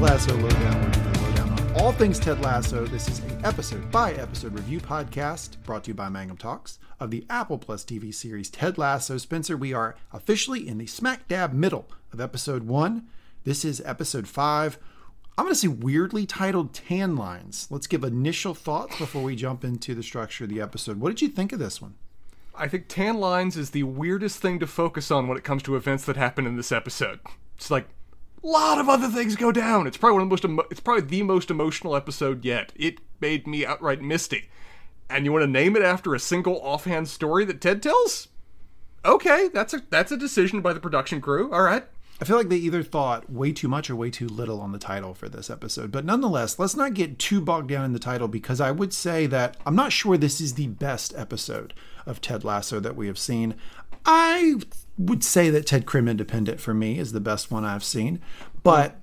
Lasso Lowdown. Lowdown on all things Ted Lasso. This is an episode by episode review podcast brought to you by Mangum Talks of the Apple Plus TV series Ted Lasso. Spencer, we are officially in the smack dab middle of episode one. This is episode five. I'm going to say weirdly titled Tan Lines. Let's give initial thoughts before we jump into the structure of the episode. What did you think of this one? I think tan lines is the weirdest thing to focus on when it comes to events that happen in this episode. It's like a lot of other things go down. It's probably one of the most emo- it's probably the most emotional episode yet. It made me outright misty. And you want to name it after a single offhand story that Ted tells? Okay, that's a that's a decision by the production crew. All right. I feel like they either thought way too much or way too little on the title for this episode. But nonetheless, let's not get too bogged down in the title because I would say that I'm not sure this is the best episode of Ted Lasso that we have seen. I would say that Trent Crimm Independent for me is the best one I've seen, but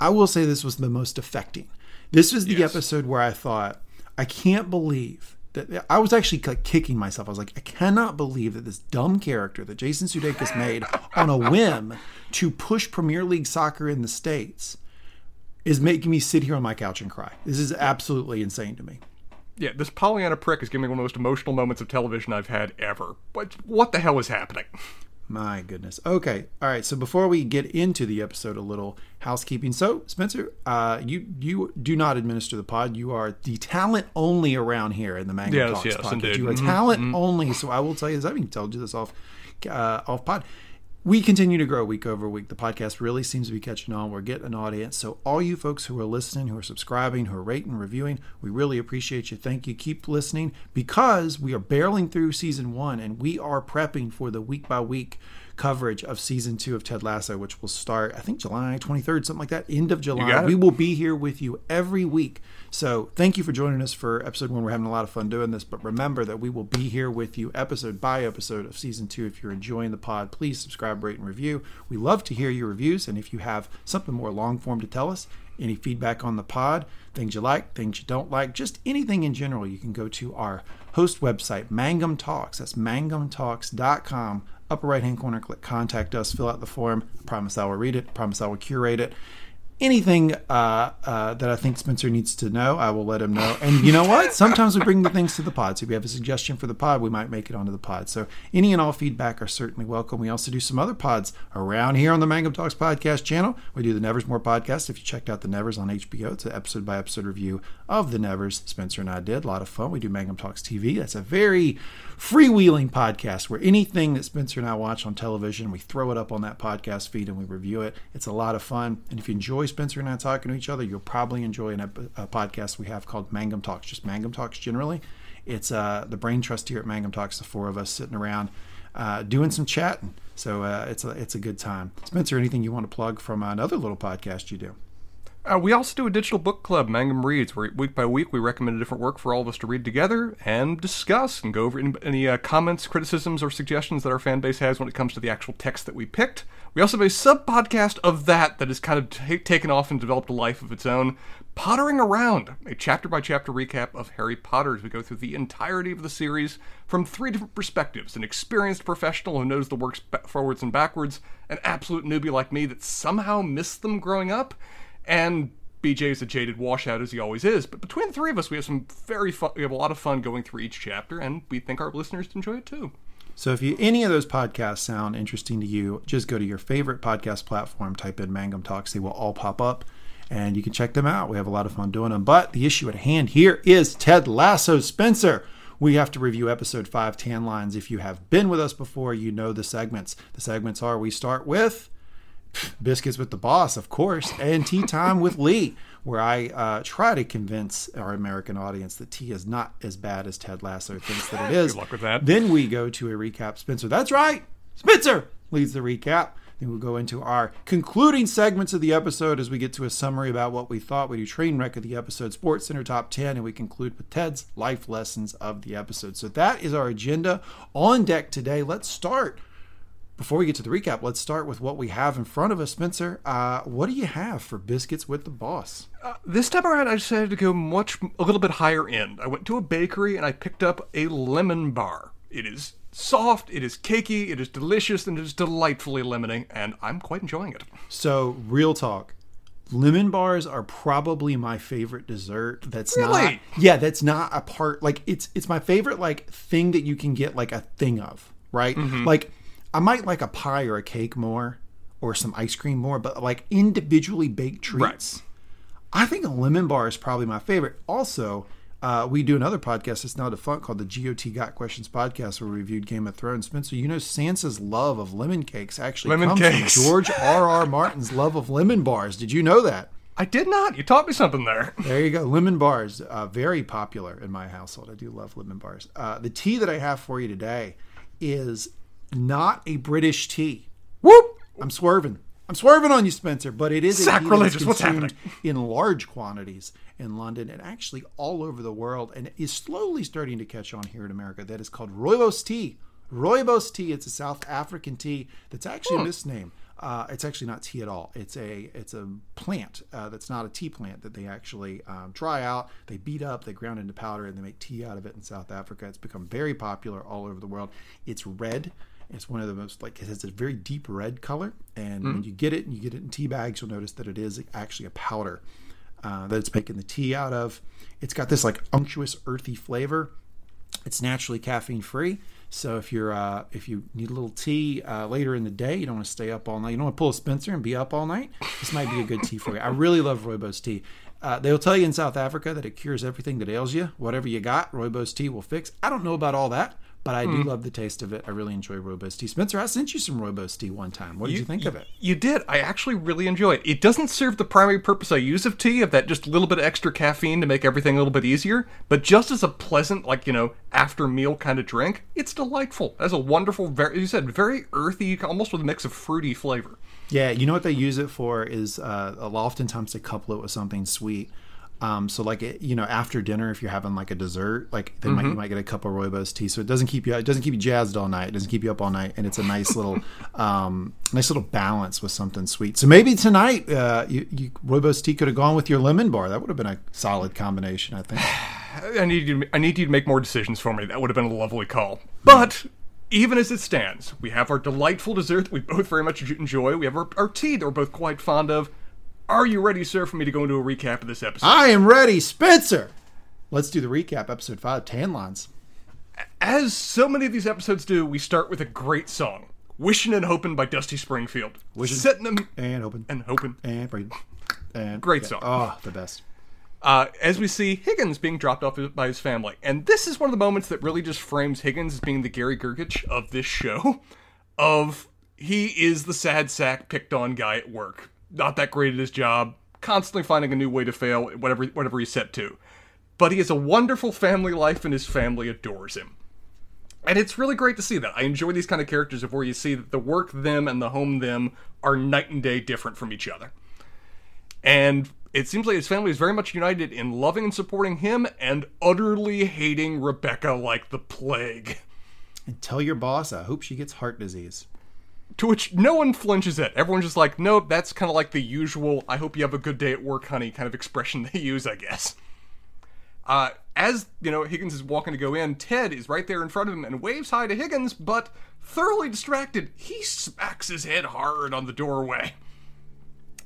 I will say this was the most affecting. This was the Yes. episode where I thought, I can't believe that I was actually like kicking myself. I was like, I cannot believe that this dumb character that Jason Sudeikis made on a whim to push Premier League soccer in the States is making me sit here on my couch and cry. This is absolutely insane to me. Yeah, this Pollyanna prick is giving me one of the most emotional moments of television I've had ever. What what the hell is happening? My goodness. Okay. All right. So before we get into the episode, a little housekeeping. So Spencer, uh, you you do not administer the pod. You are the talent only around here in the Mango Yes, Talks yes, podcast. indeed. You are Mhm, talent only. So I will tell you this. I haven't told you this off uh, off pod. We continue to grow week over week. The podcast really seems to be catching on. We're getting an audience. So, all you folks who are listening, who are subscribing, who are rating, reviewing, we really appreciate you. Thank you. Keep listening because we are barreling through season one and we are prepping for the week by week coverage of season two of Ted Lasso, which will start, I think, July 23rd, something like that, end of July. We will be here with you every week. So thank you for joining us for episode one. We're having a lot of fun doing this, but remember that we will be here with you episode by episode of season two. If you're enjoying the pod, please subscribe, rate, and review. We love to hear your reviews, and if you have something more long form to tell us, any feedback on the pod, things you like, things you don't like, just anything in general, you can go to our host website, Mangum Talks. That's mangumtalks.com. Upper right hand corner, click contact us, fill out the form. promise I will read it, promise I will curate it. Anything uh, uh, that I think Spencer needs to know, I will let him know. And you know what? Sometimes we bring the things to the pod. So if you have a suggestion for the pod, we might make it onto the pod. So any and all feedback are certainly welcome. We also do some other pods around here on the Mangum Talks podcast channel. We do the Nevers More podcast. If you checked out the Nevers on HBO, it's an episode by episode review of the Nevers. Spencer and I did a lot of fun. We do Mangum Talks TV. That's a very freewheeling podcast where anything that Spencer and I watch on television, we throw it up on that podcast feed and we review it. It's a lot of fun. And if you enjoy Spencer and I talking to each other, you'll probably enjoy an a podcast we have called Mangum Talks, just Mangum Talks generally. It's uh, the brain trust here at Mangum Talks, the four of us sitting around uh, doing some chatting. So uh, it's a it's a good time. Spencer, anything you want to plug from another little podcast you do? Uh, we also do a digital book club, Mangum Reads, where week by week we recommend a different work for all of us to read together and discuss and go over any, any uh, comments, criticisms, or suggestions that our fan base has when it comes to the actual text that we picked. We also have a sub podcast of that that has kind of ta taken off and developed a life of its own. Pottering Around, a chapter by chapter recap of Harry Potter as we go through the entirety of the series from three different perspectives an experienced professional who knows the works ba- forwards and backwards, an absolute newbie like me that somehow missed them growing up, and BJ is a jaded washout as he always is. But between the three of us, we have some very fun. We have a lot of fun going through each chapter, and we think our listeners enjoy it too. So if you any of those podcasts sound interesting to you, just go to your favorite podcast platform, type in Mangum Talks, they will all pop up and you can check them out. We have a lot of fun doing them. But the issue at hand here is Ted Lasso Spencer. We have to review episode 5 Tan Lines. If you have been with us before, you know the segments. The segments are we start with Biscuits with the Boss, of course, and Tea Time with Lee, where I uh, try to convince our American audience that tea is not as bad as Ted Lasso thinks that it is. Good luck with that. Then we go to a recap. Spencer, that's right. Spencer leads the recap. Then we'll go into our concluding segments of the episode as we get to a summary about what we thought. We do train wreck of the episode, Sports Center Top 10, and we conclude with Ted's life lessons of the episode. So that is our agenda on deck today. Let's start. Before we get to the recap, let's start with what we have in front of us. Spencer, uh, what do you have for Biscuits with the Boss? Uh, this time around, I decided to go much a little bit higher end. I went to a bakery and I picked up a lemon bar. It is soft, it is cakey, it is delicious, and it is delightfully lemony, and I'm quite enjoying it. So, real talk. lemon bars are probably my favorite dessert. That's not Really? yeah, that's not a part like it's it's my favorite like thing that you can get like a thing of, right? Like I might like a pie or a cake more or some ice cream more, but like individually baked treats. I think a lemon bar is probably my favorite. Also, uh, we do another podcast that's now defunct called the GOT Got Questions podcast where we reviewed Game of Thrones. Spencer, you know Sansa's love of lemon cakes actually Lemon comes cakes. from George R. R. Martin's love of lemon bars. Did you know that? I did not. You taught me something there. There you go. Lemon bars, uh, very popular in my household. I do love lemon bars. Uh, the tea that I have for you today is not a British tea. Whoop! I'm swerving. I'm swerving on you, Spencer, but it is a tea that's Sacrilegious. What's happening? in large quantities in London and actually all over the world, and is slowly starting to catch on here in America. That is called rooibos tea. Rooibos tea. It's a South African tea that's actually a misname. Uh, it's actually not tea at all. It's a it's a plant uh, that's not a tea plant that they actually um, dry out, they beat up, they ground into powder, and they make tea out of it in South Africa. It's become very popular all over the world. It's red. It's one of the most like it has a very deep red color, and when you get it and you get it in tea bags, you'll notice that it is actually a powder uh, that it's making the tea out of. It's got this like unctuous, earthy flavor. It's naturally caffeine free. So if you're uh, if you need a little tea uh, later in the day, you don't want to stay up all night. You don't want to pull a Spencer and be up all night. This might be a good tea for you. I really love rooibos tea. Uh, they'll tell you in South Africa that it cures everything that ails you. Whatever you got, rooibos tea will fix. I don't know about all that, but I do love the taste of it. I really enjoy rooibos tea. Spencer, I sent you some rooibos tea one time. What did you, think of it? You did. I actually really enjoy it. It doesn't serve the primary purpose I use of tea, of that just little bit of extra caffeine to make everything a little bit easier, but just as a pleasant, like, you know, after meal kind of drink, it's delightful. It has a wonderful, very, as you said, very earthy, almost with a mix of fruity flavor. Yeah, you know what they use it for is uh, oftentimes they couple it with something sweet. Um, so like it, you know, after dinner, if you're having like a dessert, like then might, you might get a cup of rooibos tea. So it doesn't keep you, it doesn't keep you jazzed all night. It doesn't keep you up all night, and it's a nice little, um, nice little balance with something sweet. So maybe tonight, uh, you, you rooibos tea could have gone with your lemon bar. That would have been a solid combination, I think. I need you. I need you to make more decisions for me. That would have been a lovely call. But even as it stands, we have our delightful dessert that we both very much enjoy. We have our, our tea that we're both quite fond of. Are you ready, sir, for me to go into a recap of this episode? I am ready, Spencer. Let's do the recap. Episode five, tan lines. As so many of these episodes do, we start with a great song, "Wishing and Hoping" by Dusty Springfield, setting them And hoping and hoping. And breathe. And Great yeah. song. Oh, the best. uh, as we see Higgins being dropped off by his family. And this is one of the moments that really just frames Higgins as being the Gary Gergich of this show. Of he is the sad sack picked on guy at work, not that great at his job, constantly finding a new way to fail whatever whatever he's set to. But he has a wonderful family life, and his family adores him. And it's really great to see that. I enjoy these kind of characters of where you see that the work them and the home them are night and day different from each other. And it seems like his family is very much united in loving and supporting him and utterly hating Rebecca like the plague. And tell your boss, I hope she gets heart disease. To which no one flinches at. Everyone's just like, nope, that's kind of like the usual, I hope you have a good day at work, honey, kind of expression they use, I guess. Uh, as, you know, Higgins is walking to go in, Ted is right there in front of him and waves hi to Higgins, but thoroughly distracted, he smacks his head hard on the doorway.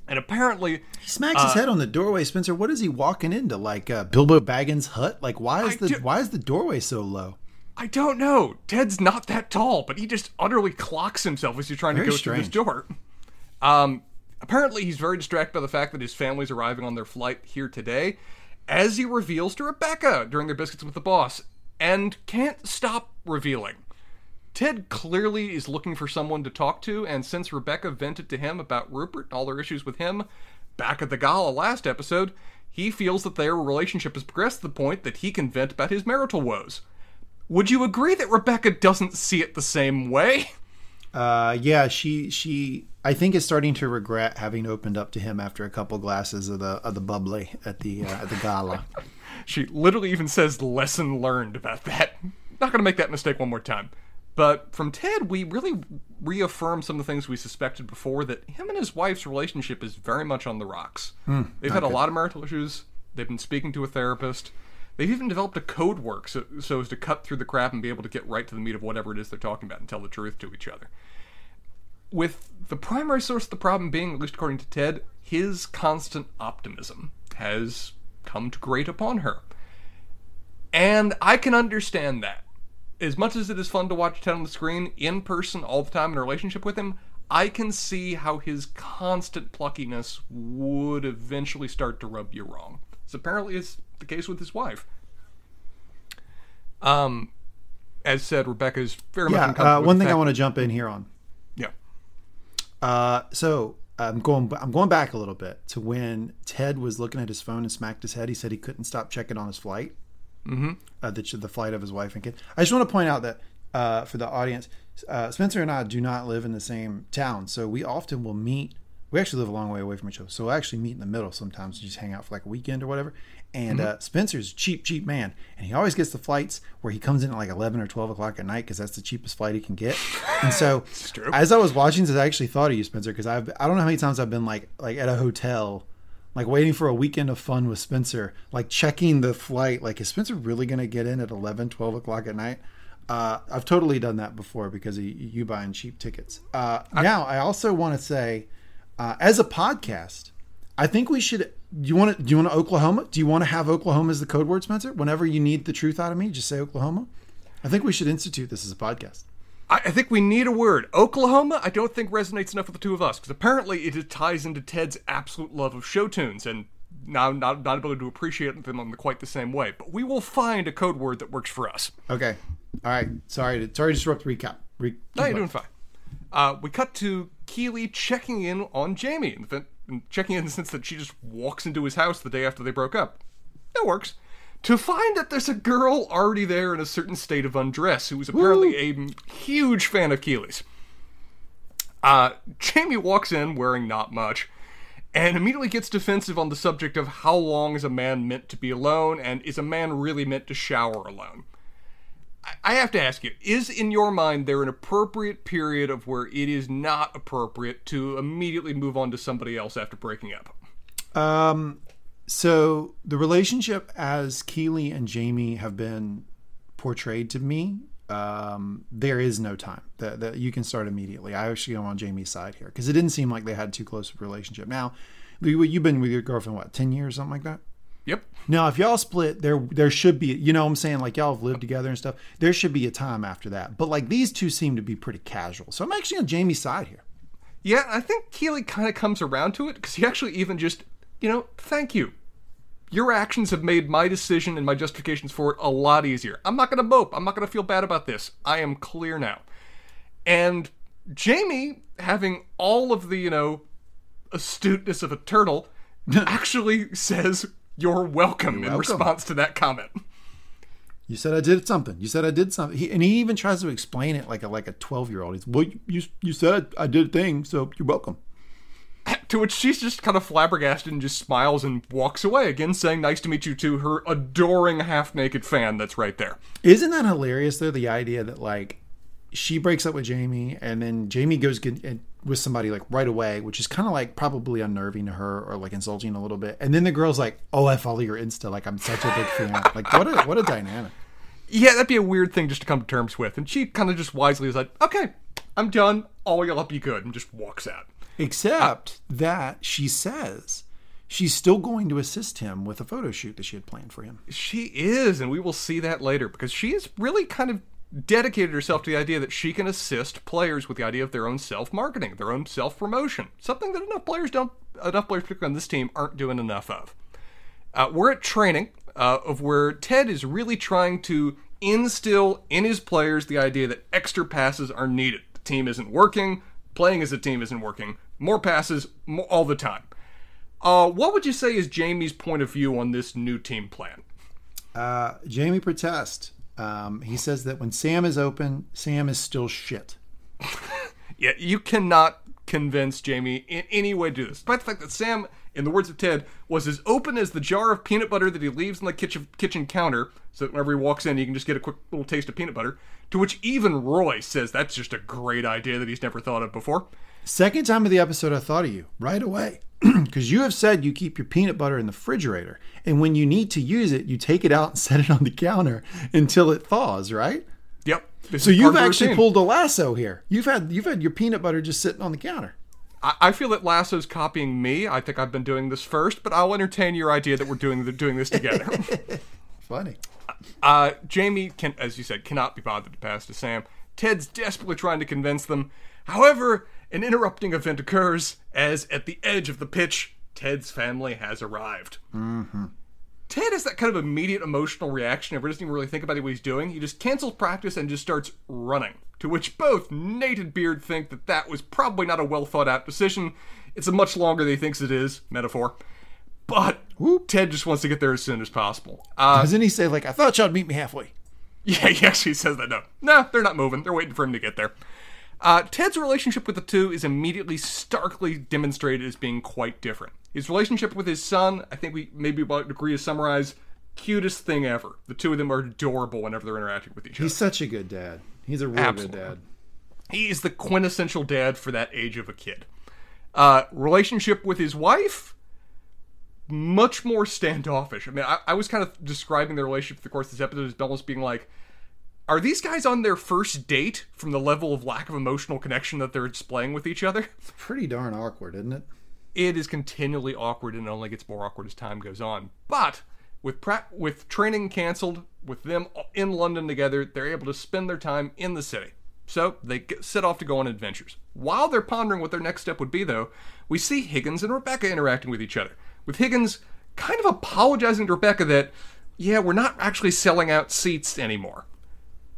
And apparently, He smacks his head on the doorway, Spencer. What is he walking into? Like uh, Bilbo Baggins' hut? Like why is I the do- why is the doorway so low? I don't know. Ted's not that tall, but he just utterly clocks himself as he's trying Very to go through this door. Um, apparently, he's very distracted by the fact that his family's arriving on their flight here today, as he reveals to Rebecca during their biscuits with the boss, and can't stop revealing. Ted clearly is looking for someone to talk to, and since Rebecca vented to him about Rupert and all their issues with him back at the gala last episode, he feels that their relationship has progressed to the point that he can vent about his marital woes. Would you agree that Rebecca doesn't see it the same way? Uh, yeah, she she I think is starting to regret having opened up to him after a couple glasses of the of the bubbly at the uh, at the gala. She literally even says lesson learned about that. Not gonna make that mistake one more time. But from Ted, we really reaffirm some of the things we suspected before that him and his wife's relationship is very much on the rocks. They've had a lot of marital issues. They've been speaking to a therapist. They've even developed a code work so, so as to cut through the crap and be able to get right to the meat of whatever it is they're talking about and tell the truth to each other. With the primary source of the problem being, at least according to Ted, his constant optimism has come to grate upon her. And I can understand that. As much as it is fun to watch Ted on the screen, in person, all the time in a relationship with him, I can see how his constant pluckiness would eventually start to rub you wrong. As apparently is the case with his wife. Um, as said, Rebecca is very Yeah. much uncomfortable. Uh, with one the thing I want to jump in here on. Yeah. Uh, so I'm going. I'm going back a little bit to when Ted was looking at his phone and smacked his head. He said he couldn't stop checking on his flight. Mm-hmm. Uh, the the flight of his wife and kid. I just want to point out that uh, for the audience, uh, Spencer and I do not live in the same town, so we often will meet. We actually live a long way away from each other, so we'll actually meet in the middle sometimes. and Just hang out for like a weekend or whatever. And uh, Spencer's a cheap, cheap man, and he always gets the flights where he comes in at like eleven or twelve o'clock at night because that's the cheapest flight he can get. And so, as I was watching this, I actually thought of you, Spencer, because I've I don't know how many times I've been like like at a hotel, like waiting for a weekend of fun with Spencer, like checking the flight, like is Spencer really gonna get in at 11, 12 o'clock at night? Uh, I've totally done that before because of you buying cheap tickets. Uh, now, I also want to say, uh, as a podcast, I think we should. Do you want to? Do you want to Oklahoma? Do you want to have Oklahoma as the code word, Spencer? Whenever you need the truth out of me, just say Oklahoma. I think we should institute this as a podcast. I, I think we need a word. Oklahoma, I don't think resonates enough with the two of us because apparently it ties into Ted's absolute love of show tunes and now not not able to appreciate them in quite the same way. But we will find a code word that works for us. Okay. All right. Sorry to sorry to disrupt the recap. Re- No, you're doing fine. Uh, we cut to Keeley checking in on Jamie, in checking in, the sense that she just walks into his house the day after they broke up. That works. To find that there's a girl already there in a certain state of undress who is apparently a huge fan of Keeley's. Uh, Jamie walks in wearing not much and immediately gets defensive on the subject of how long is a man meant to be alone and is a man really meant to shower alone. I- have to ask you, is in your mind there an appropriate period of where it is not appropriate to immediately move on to somebody else after breaking up? Um, so the relationship as Keeley and Jamie have been portrayed to me, um, there is no time that, that you can start immediately. I actually am on Jamie's side here because it didn't seem like they had too close of a relationship. Now, you- you've been with your girlfriend what ten years, something like that. Yep. Now, if y'all split, there there should be, you know, what I'm saying like y'all have lived together and stuff. There should be a time after that. But like these two seem to be pretty casual, so I'm actually on Jamie's side here. Yeah, I think Keeley kind of comes around to it because he actually even just, you know, thank you. Your actions have made my decision and my justifications for it a lot easier. I'm not going to mope. I'm not going to feel bad about this. I am clear now. And Jamie, having all of the, you know, astuteness of a turtle, actually says, You're welcome in welcome. response to that comment. You said I did something. You said I did something. He, and he even tries to explain it like a like a 12 year old. He's well, you, you you said I did a thing, so you're welcome. To which she's just kind of flabbergasted and just smiles and walks away, again saying, Nice to meet you to her adoring half naked fan that's right there. Isn't that hilarious though? The idea that like she breaks up with Jamie, and then Jamie goes get, and- with somebody like right away, which is kind of like probably unnerving to her or like insulting a little bit. And then the girl's like, "Oh, I follow your Insta. Like I'm such a big fan. Like what a what a dynamic." Yeah, that'd be a weird thing just to come to terms with. And she kind of just wisely is like, okay, I'm done. All y'all be good. And just walks out. Except that she says she's still going to assist him with a photo shoot that she had planned for him. She is, and we will see that later because she is really kind of dedicated herself to the idea that she can assist players with the idea of their own self marketing, their own self promotion. Something that enough players don't, enough players, particularly on this team, aren't doing enough of. Uh, we're at training uh, of where Ted is really trying to instill in his players the idea that extra passes are needed. The team isn't working, playing as a team isn't working. More passes more, all the time. Uh, what would you say is Jamie's point of view on this new team plan? Uh, Jamie protest. Um, he says that when Sam is open, Sam is still shit. Yeah, you cannot convince Jamie in any way to do this. Despite the fact that Sam, in the words of Ted, was as open as the jar of peanut butter that he leaves on the kitchen kitchen counter, so that whenever he walks in, he can just get a quick little taste of peanut butter. To which even Roy says that's just a great idea that he's never thought of before. Second time of the episode, I thought of you right away because you have said you keep your peanut butter in the refrigerator, and when you need to use it, you take it out and set it on the counter until it thaws, right? Yep. This So you've part of the actually routine. pulled a lasso here. You've had you've had your peanut butter just sitting on the counter. I, I feel that Lasso's copying me. I think I've been doing this first, but I'll entertain your idea that we're doing the, doing this together. Funny. Uh, Jamie can, as you said, cannot be bothered to pass to Sam. Ted's desperately trying to convince them. However, an interrupting event occurs as, at the edge of the pitch, Ted's family has arrived. Mm-hmm. Ted has that kind of immediate emotional reaction. Never doesn't even really think about what he's doing. He just cancels practice and just starts running. To which both Nate and Beard think that that was probably not a well thought out decision. It's a much longer than he thinks it is. Metaphor. But Whoop. Ted just wants to get there as soon as possible. Uh, Doesn't he say like I thought y'all'd meet me halfway? yeah, he actually says that. No, no, they're not moving. They're waiting for him to get there. Uh, Ted's relationship with the two is immediately starkly demonstrated as being quite different. His relationship with his son, I think we maybe about agree to summarize, cutest thing ever. The two of them are adorable whenever they're interacting with each other. He's such a good dad. He's a real Absolutely. good dad. He is the quintessential dad for that age of a kid. Uh, relationship with his wife, much more standoffish. I mean, I, I was kind of describing their relationship the course of this episode as almost being like, are these guys on their first date from the level of lack of emotional connection that they're displaying with each other? It's Pretty darn awkward, isn't it? It is continually awkward and it only gets more awkward as time goes on. But with pra- with training canceled, with them in London together, they're able to spend their time in the city. So they set off to go on adventures. While they're pondering what their next step would be, though, we see Higgins and Rebecca interacting with each other. With Higgins kind of apologizing to Rebecca that, yeah, we're not actually selling out seats anymore.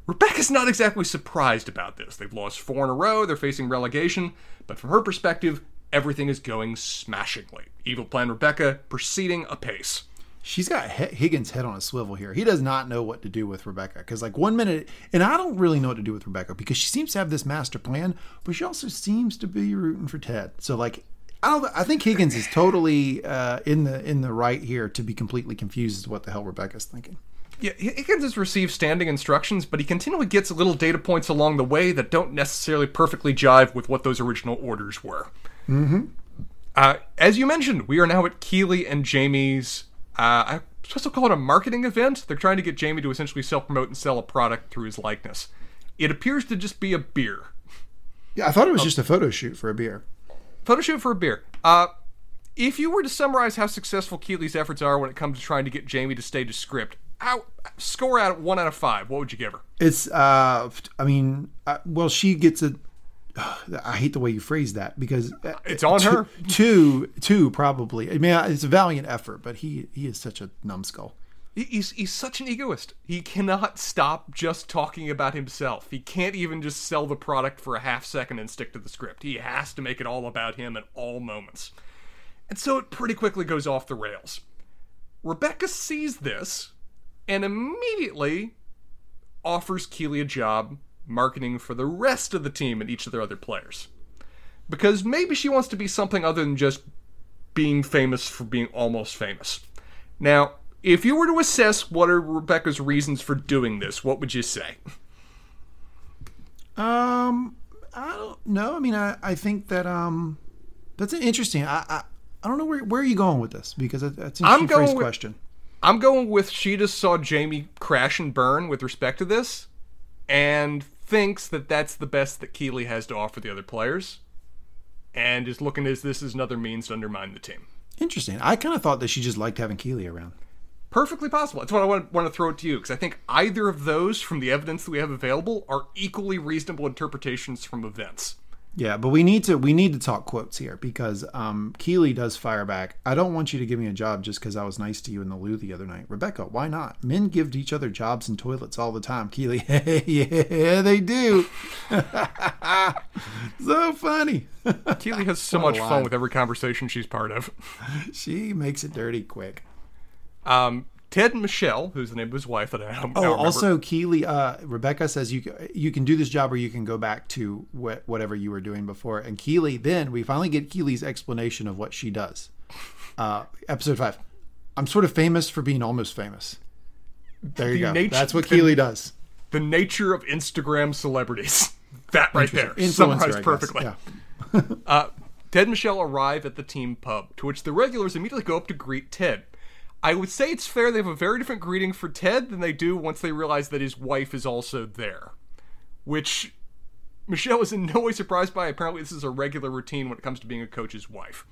Rebecca's not exactly surprised about this. They've lost four in a row, they're facing relegation, but from her perspective, everything is going smashingly. Evil Plan Rebecca proceeding apace. She's got Higgins' head on a swivel here. He does not know what to do with Rebecca because, like, one minute, and I don't really know what to do with Rebecca because she seems to have this master plan, but she also seems to be rooting for Ted. So, like, I don't. I think Higgins is totally uh, in the in the right here to be completely confused as to what the hell Rebecca's thinking. Yeah, Higgins has received standing instructions, but he continually gets little data points along the way that don't necessarily perfectly jive with what those original orders were. Mm-hmm. Uh, as you mentioned, we are now at Keeley and Jamie's. Uh, I'm supposed to call it a marketing event. They're trying to get Jamie to essentially self promote and sell a product through his likeness. It appears to just be a beer. Yeah, I thought it was just a photo shoot for a beer. Photo shoot for a beer. Uh, if you were to summarize how successful Keeley's efforts are when it comes to trying to get Jamie to stay to script, out score out one out of five. What would you give her? It's. uh I mean, uh, well, she gets a. I hate the way you phrase that because uh, It's on two, her. Two, two probably. I mean, it's a valiant effort, but he he is such a numbskull. He's he's such an egoist. He cannot stop just talking about himself. He can't even just sell the product for a half second and stick to the script. He has to make it all about him at all moments. And so it pretty quickly goes off the rails. Rebecca sees this and immediately offers Keeley a job marketing for the rest of the team and each of their other players. Because maybe she wants to be something other than just being famous for being almost famous. Now, if you were to assess what are Rebecca's reasons for doing this, what would you say? Um, I don't know. I mean, I, I think that um, that's an interesting. I, I I don't know where where are you going with this because that- that's an I'm going with- question. I'm going with she just saw Jamie crash and burn with respect to this and thinks that that's the best that Keeley has to offer the other players and is looking as this is another means to undermine the team. Interesting. I kind of thought that she just liked having Keeley around. Perfectly possible. That's what I want, want to throw it to you because I think either of those, from the evidence that we have available, are equally reasonable interpretations from events. Yeah, but we need to we need to talk quotes here because um, Keeley does fire back. I don't want you to give me a job just because I was nice to you in the loo the other night, Rebecca. Why not? Men give each other jobs in toilets all the time. Keeley, yeah, they do. so funny. Keeley has so much fun with every conversation she's part of. she makes it dirty quick. Um, Ted and Michelle, who's the name of his wife that I don't, Oh, don't also Keeley, uh, Rebecca says you you can do this job or you can go back to wh- whatever you were doing before. And Keeley, then we finally get Keeley's explanation of what she does. Uh, episode five. I'm sort of famous for being almost famous. There you The go. nature- That's what the- Keeley does. the nature of Instagram celebrities. That right there, summarized perfectly. Yeah. Uh, Ted and Michelle arrive at the team pub, to which the regulars immediately go up to greet Ted. I would say it's fair they have a very different greeting for Ted than they do once they realize that his wife is also there. Which Michelle is in no way surprised by. Apparently, this is a regular routine when it comes to being a coach's wife.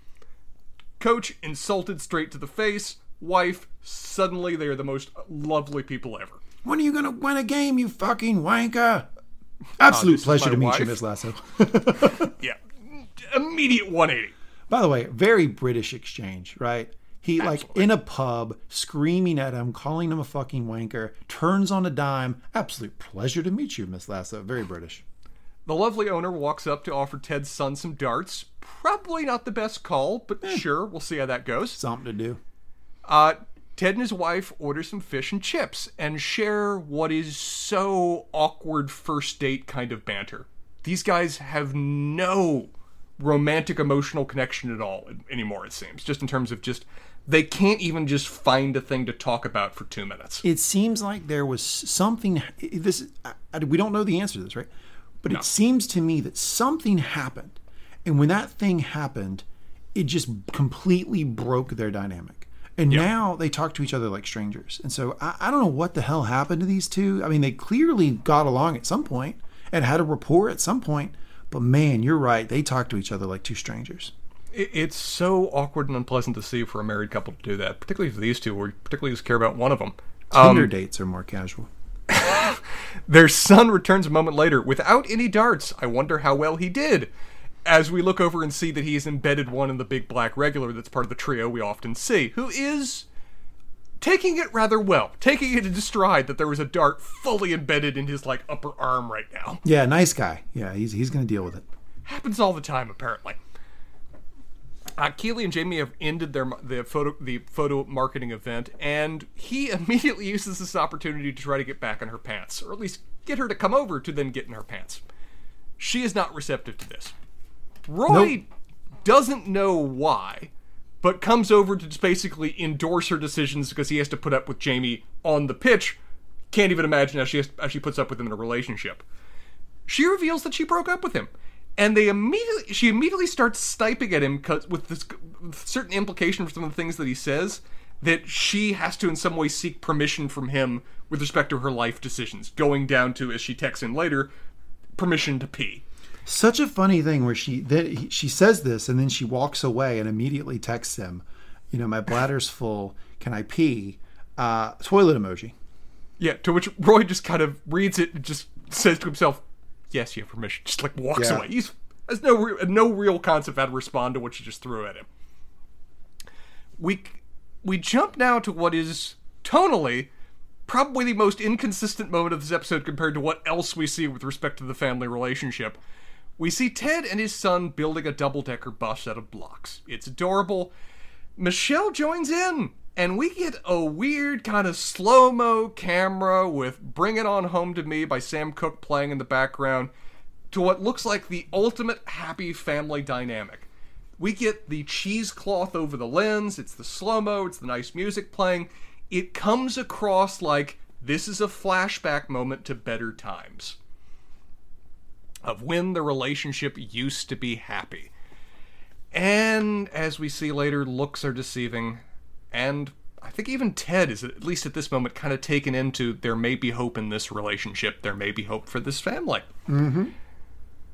Coach insulted straight to the face. Wife, suddenly they are the most lovely people ever. When are you gonna win a game, you fucking wanker? Oh, Absolute this is pleasure to meet you. Miss Lasso. Yeah, immediate 180. By the way, very British exchange, right? He like in a pub, screaming at him, calling him a fucking wanker, turns on a dime. Absolute pleasure to meet you, Miss Lasso. Very British. The lovely owner walks up to offer Ted's son some darts. Probably not the best call, but sure, we'll see how that goes. Something to do. Uh, Ted and his wife order some fish and chips and share what is so awkward first date kind of banter. These guys have no romantic emotional connection at all anymore, it seems. Just in terms of just, they can't even just find a thing to talk about for two minutes. It seems like there was something. This I, I- we don't know the answer to this, right? But it seems to me that something happened, and when that thing happened, it just completely broke their dynamic. And now they talk to each other like strangers. And so I, I don't know what the hell happened to these two. I mean, they clearly got along at some point and had a rapport at some point. But man, you're right. They talk to each other like two strangers. It- It's so awkward and unpleasant to see for a married couple to do that, particularly for these two, where you particularly just care about one of them. Tinder um, dates are more casual. Their son returns a moment later without any darts. I wonder how well he did. As we look over and see that he has embedded one in the big black regular that's part of the trio we often see, who is taking it rather well, taking it into stride that there was a dart fully embedded in his like upper arm right now. Yeah, nice guy. Yeah, he's he's going to deal with it. Happens all the time, apparently. Uh, Keeley and Jamie have ended their the photo the photo marketing event, and he immediately uses this opportunity to try to get back in her pants, or at least get her to come over to then get in her pants. She is not receptive to this. Roy doesn't know why, but comes over to just basically endorse her decisions because he has to put up with Jamie on the pitch. Can't even imagine how she has, how she puts up with him in a relationship she reveals that she broke up with him and they immediately she immediately starts sniping at him with this certain implication for some of the things that he says that she has to in some way seek permission from him with respect to her life decisions going down to as she texts in later permission to pee Such a funny thing where she that she says this and then she walks away and immediately texts him, you know, my bladder's full. Can I pee? Uh, toilet emoji. yeah to which roy just kind of reads it and just says to himself yes you have permission just like walks Yeah. away he's has no re- no real concept how to respond to what she just threw at him we we jump now to what is tonally probably the most inconsistent moment of this episode compared to what else we see with respect to the family relationship. We see Ted and his son building a double decker bus out of blocks. It's adorable. Michelle joins in, and we get a weird kind of slow mo camera with Bring It On Home to Me by Sam Cooke playing in the background to what looks like the ultimate happy family dynamic. We get the cheesecloth over the lens, it's the slow mo, it's the nice music playing. It comes across like this is a flashback moment to better times of when the relationship used to be happy. And as we see later, looks are deceiving. And I think even Ted is, at least at this moment, kind of taken into there may be hope in this relationship, there may be hope for this family.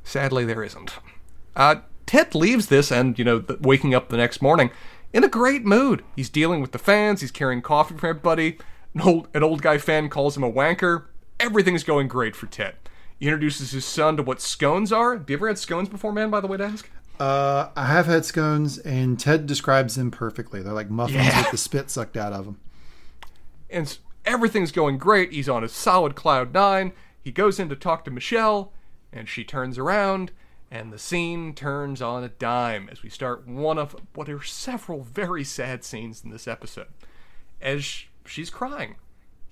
Sadly, there isn't. Uh, Ted leaves this and, you know, th- waking up the next morning in a great mood. He's dealing with the fans, he's carrying coffee for everybody. An old, an old guy fan calls him a wanker. Everything's going great for Ted. He introduces his son to what scones are. Have you ever had scones before, man, by the way, to ask? Uh, I have had scones, and Ted describes them perfectly. They're like muffins Yeah. with the spit sucked out of them. and everything's going great. He's on a solid cloud nine. He goes in to talk to Michelle, and she turns around, and the scene turns on a dime as we start one of what are several very sad scenes in this episode. As she's crying,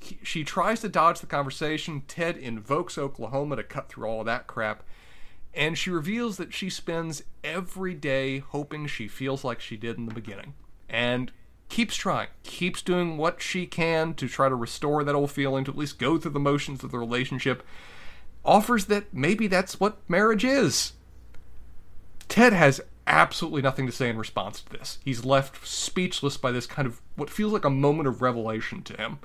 He- she tries to dodge the conversation. Ted invokes Oklahoma to cut through all that crap. And she reveals that she spends every day hoping she feels like she did in the beginning. And keeps trying, keeps doing what she can to try to restore that old feeling, to at least go through the motions of the relationship. Offers that maybe that's what marriage is. Ted has absolutely nothing to say in response to this. He's left speechless by this kind of what feels like a moment of revelation to him.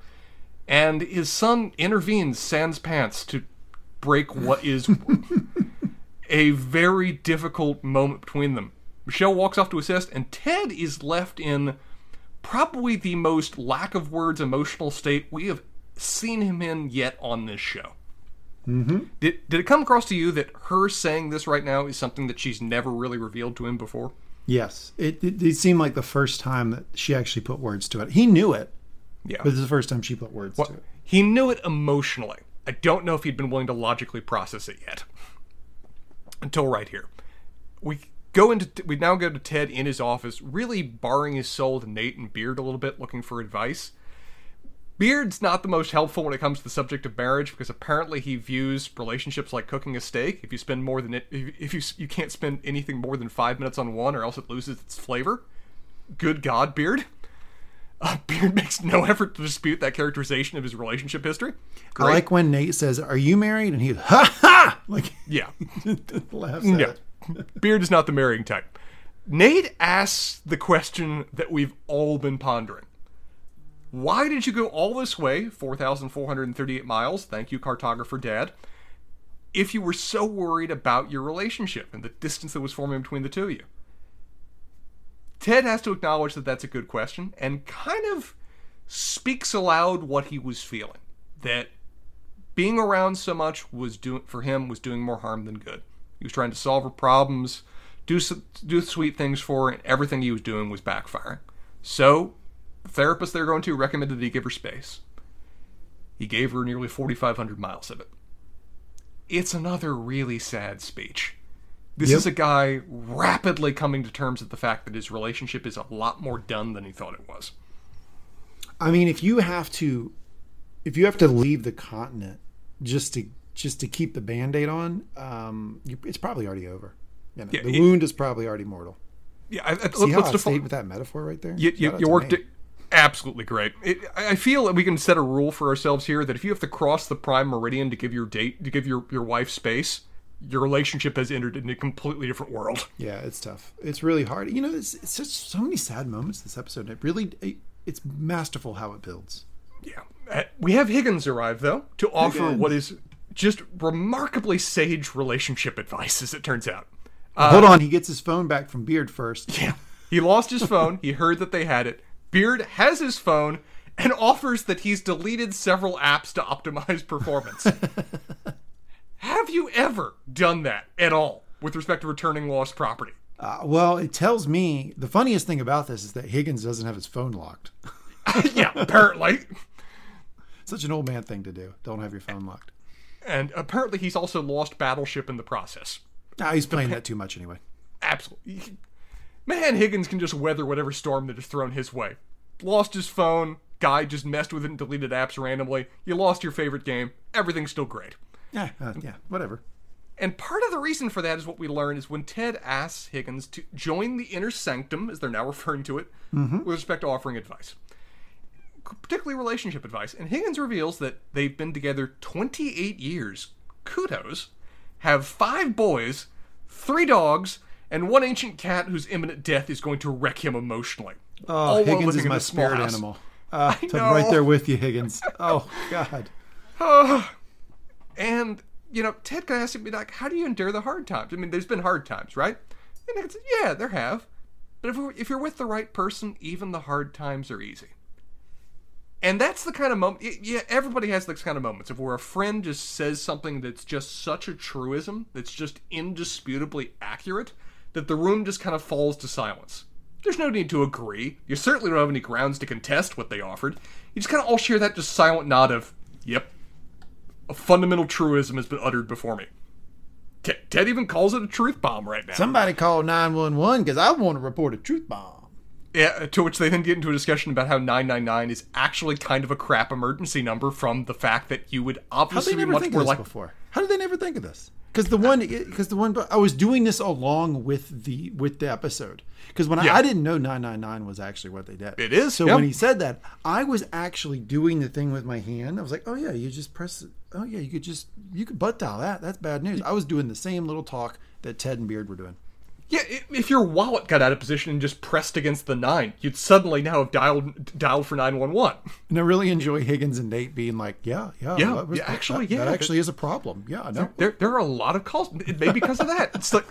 And his son intervenes sans pants to break what is a very difficult moment between them. Michelle walks off to assist, and Ted is left in probably the most lack of words emotional state we have seen him in yet on this show. Mm-hmm. Did, did it come across to you that her saying this right now is something that she's never really revealed to him before? Yes, it, it, it seemed like the first time that she actually put words to it. He knew it, Yeah. but this is the first time she put words to it. He knew it emotionally. I don't know if he'd been willing to logically process it yet. Until right here. We go into we now go to Ted in his office, really barring his soul to Nate and Beard a little bit, looking for advice. Beard's not the most helpful when it comes to the subject of marriage because apparently he views relationships like cooking a steak. If you spend more than it, if you you can't spend anything more than five minutes on one, or else it loses its flavor. Good God, Beard. Uh, Beard makes no effort to dispute that characterization of his relationship history. I like when Nate says, "Are you married?" and he ha ha like Yeah. Laughs it. Beard is not the marrying type. Nate asks the question that we've all been pondering. Why did you go all this way, 4,438 miles, thank you, cartographer dad, if you were so worried about your relationship and the distance that was forming between the two of you? Ted has to acknowledge that that's a good question and kind of speaks aloud what he was feeling. That being around so much was doing for him was doing more harm than good. He was trying to solve her problems, do do sweet things for her, and everything he was doing was backfiring. So, the therapist they're going to recommended that he give her space. He gave her nearly 4,500 miles of it. It's another really sad speech. This Yep. is a guy rapidly coming to terms with the fact that his relationship is a lot more done than he thought it was. I mean, if you have to, if you have to leave the continent just to just to keep the band-aid on, um, you, it's probably already over. You know, Yeah, the it- wound is probably already mortal. Yeah, I, I, See how let's I define- stayed with that metaphor right there? You, you, you worked it absolutely great. It, I feel that we can set a rule for ourselves here that if you have to cross the prime meridian to give your date to give your, your wife space, your relationship has entered in a completely different world. Yeah, it's tough. It's really hard. You know, it's, it's just so many sad moments this episode. It really, it, it's masterful how it builds. Yeah. Uh, we have Higgins arrive though to offer Higgins. what is just remarkably sage relationship advice, as it turns out. Hold on, he gets his phone back from Beard first. Yeah. He lost his phone. He heard that they had it. Beard has his phone and offers that he's deleted several apps to optimize performance. Have you ever done that at all with respect to returning lost property? Uh, well, it tells me the funniest thing about this is that Higgins doesn't have his phone locked. yeah, apparently. Such an old man thing to do. Don't have your phone locked. And apparently he's also lost Battleship in the process. Ah, he's playing that too much anyway. Absolutely. Man, Higgins can just weather whatever storm that is thrown his way. Lost his phone, guy just messed with it and deleted apps randomly. You lost your favorite game. Everything's still great. Yeah, uh, yeah, whatever. And part of the reason for that is what we learn is when Ted asks Higgins to join the inner sanctum, as they're now referring to it, with respect to offering advice, particularly relationship advice. And Higgins reveals that they've been together 28 years. Kudos. Have five boys, three dogs, and one ancient cat whose imminent death is going to wreck him emotionally. Oh, All Higgins is my spirit house. animal. Uh, I'm right there with you, Higgins. Oh God. And you know, Ted kind of asked me like, "How do you endure the hard times?" I mean, there's been hard times, right? And it's yeah, there have. But if if you're with the right person, even the hard times are easy. And that's the kind of moment. Yeah, everybody has those kind of moments of where a friend just says something that's just such a truism, that's just indisputably accurate, that the room just kind of falls to silence. There's no need to agree. You certainly don't have any grounds to contest what they offered. You just kind of all share that just silent nod of, "Yep, a fundamental truism has been uttered before me." T- Ted even calls it a truth bomb right now. Somebody call nine one one because I want to report a truth bomb. Yeah, to which they then get into a discussion about how 999 is actually kind of a crap emergency number from the fact that you would obviously be much think more like. before? How did they never think of this? Because the uh, one, because the one, I was doing this along with the with the episode. Because when Yeah. I, I didn't know nine nine nine was actually what they did. It is, So yeah. when he said that, I was actually doing the thing with my hand. I was like, oh yeah, you just press. it. Oh yeah, you could just you could butt dial that. That's bad news. I was doing the same little talk that Ted and Beard were doing. Yeah, if your wallet got out of position and just pressed against the nine, you'd suddenly now have dialed dialed for nine one one. And I really enjoy Higgins and Nate being like, yeah, yeah, Yeah, that was- yeah, actually, that, yeah, that actually is a problem. Yeah, no. There, there are a lot of calls. It may be because of that. It's like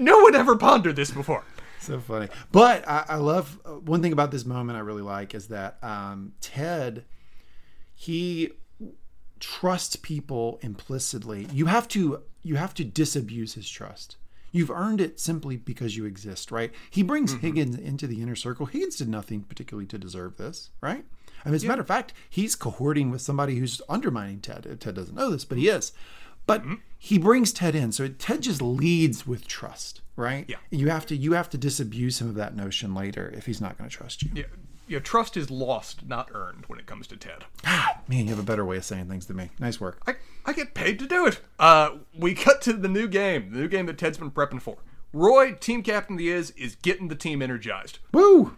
no one ever pondered this before. So funny. But I, I love uh, one thing about this moment I really like is that um, Ted, he trusts people implicitly. You have to you have to disabuse his trust. You've earned it simply because you exist, right? He brings mm-hmm. Higgins into the inner circle. Higgins did nothing particularly to deserve this, right? I mean, as a matter of fact, he's cohorting with somebody who's undermining Ted. Ted doesn't know this, but he is. But mm-hmm. he brings Ted in, so Ted just leads with trust, right? Yeah. You have to you have to disabuse him of that notion later if he's not going to trust you. Yeah, yeah, trust is lost, not earned when it comes to Ted. Man, you have a better way of saying things than me. Nice work. I, I get paid to do it. Uh, we cut to the new game, the new game that Ted's been prepping for. Roy, team captain the is, is getting the team energized. Woo!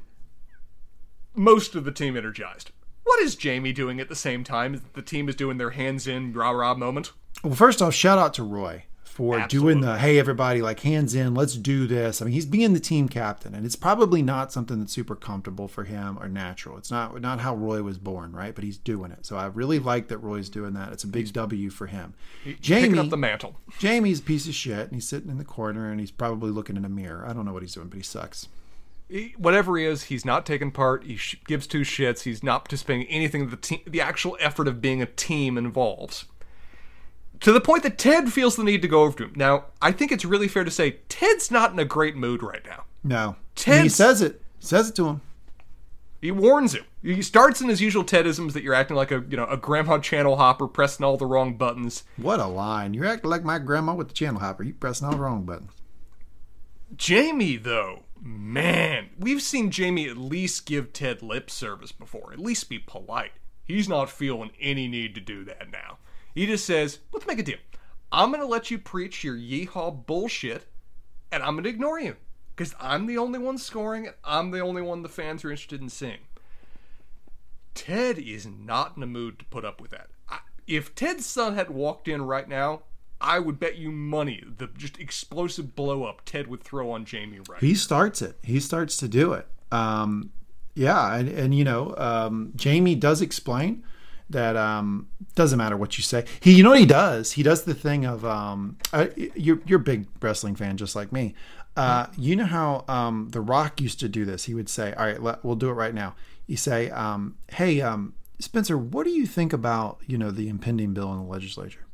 Most of the team energized. What is Jamie doing at the same time as the team is doing their hands in rah rah moment? Well, first off, shout out to Roy for doing the hey everybody like hands in, let's do this. I mean, he's being the team captain, and it's probably not something that's super comfortable for him or natural. It's not not how Roy was born, right? But he's doing it. So I really like that Roy's doing that. It's a big W for him. Picking Jamie, up the mantle. Jamie's a piece of shit, and he's sitting in the corner, and he's probably looking in a mirror. I don't know what he's doing, but he sucks. He- whatever he is, he's not taking part. He sh- gives two shits. He's not participating in anything the team, the actual effort of being a team involves. To the point that Ted feels the need to go over to him. Now, I think it's really fair to say Ted's not in a great mood right now. No, and he says it. Says it to him. He warns him. He starts in his usual Tedisms that you're acting like a you know a grandma channel hopper, pressing all the wrong buttons. What a line! You're acting like my grandma with the channel hopper. You pressing all the wrong buttons. Jamie, though, man, we've seen Jamie at least give Ted lip service before, at least be polite. He's not feeling any need to do that now. He just says, let's make a deal. I'm going to let you preach your yeehaw bullshit, and I'm going to ignore you. Because I'm the only one scoring, and I'm the only one the fans are interested in seeing. Ted is not in a mood to put up with that. I, if Ted's son had walked in right now, I would bet you money the just explosive blow up Ted would throw on Jamie right. He starts it. He starts to do it. Um, yeah, and, and you know, um, Jamie does explain that um, doesn't matter what you say. He, you know, what he does. He does the thing of um, uh, you're you're a big wrestling fan, just like me. Uh, you know how um, The Rock used to do this. He would say, "All right, let, we'll do it right now." You say, um, "Hey, um, Spencer, what do you think about you know the impending bill in the legislature?"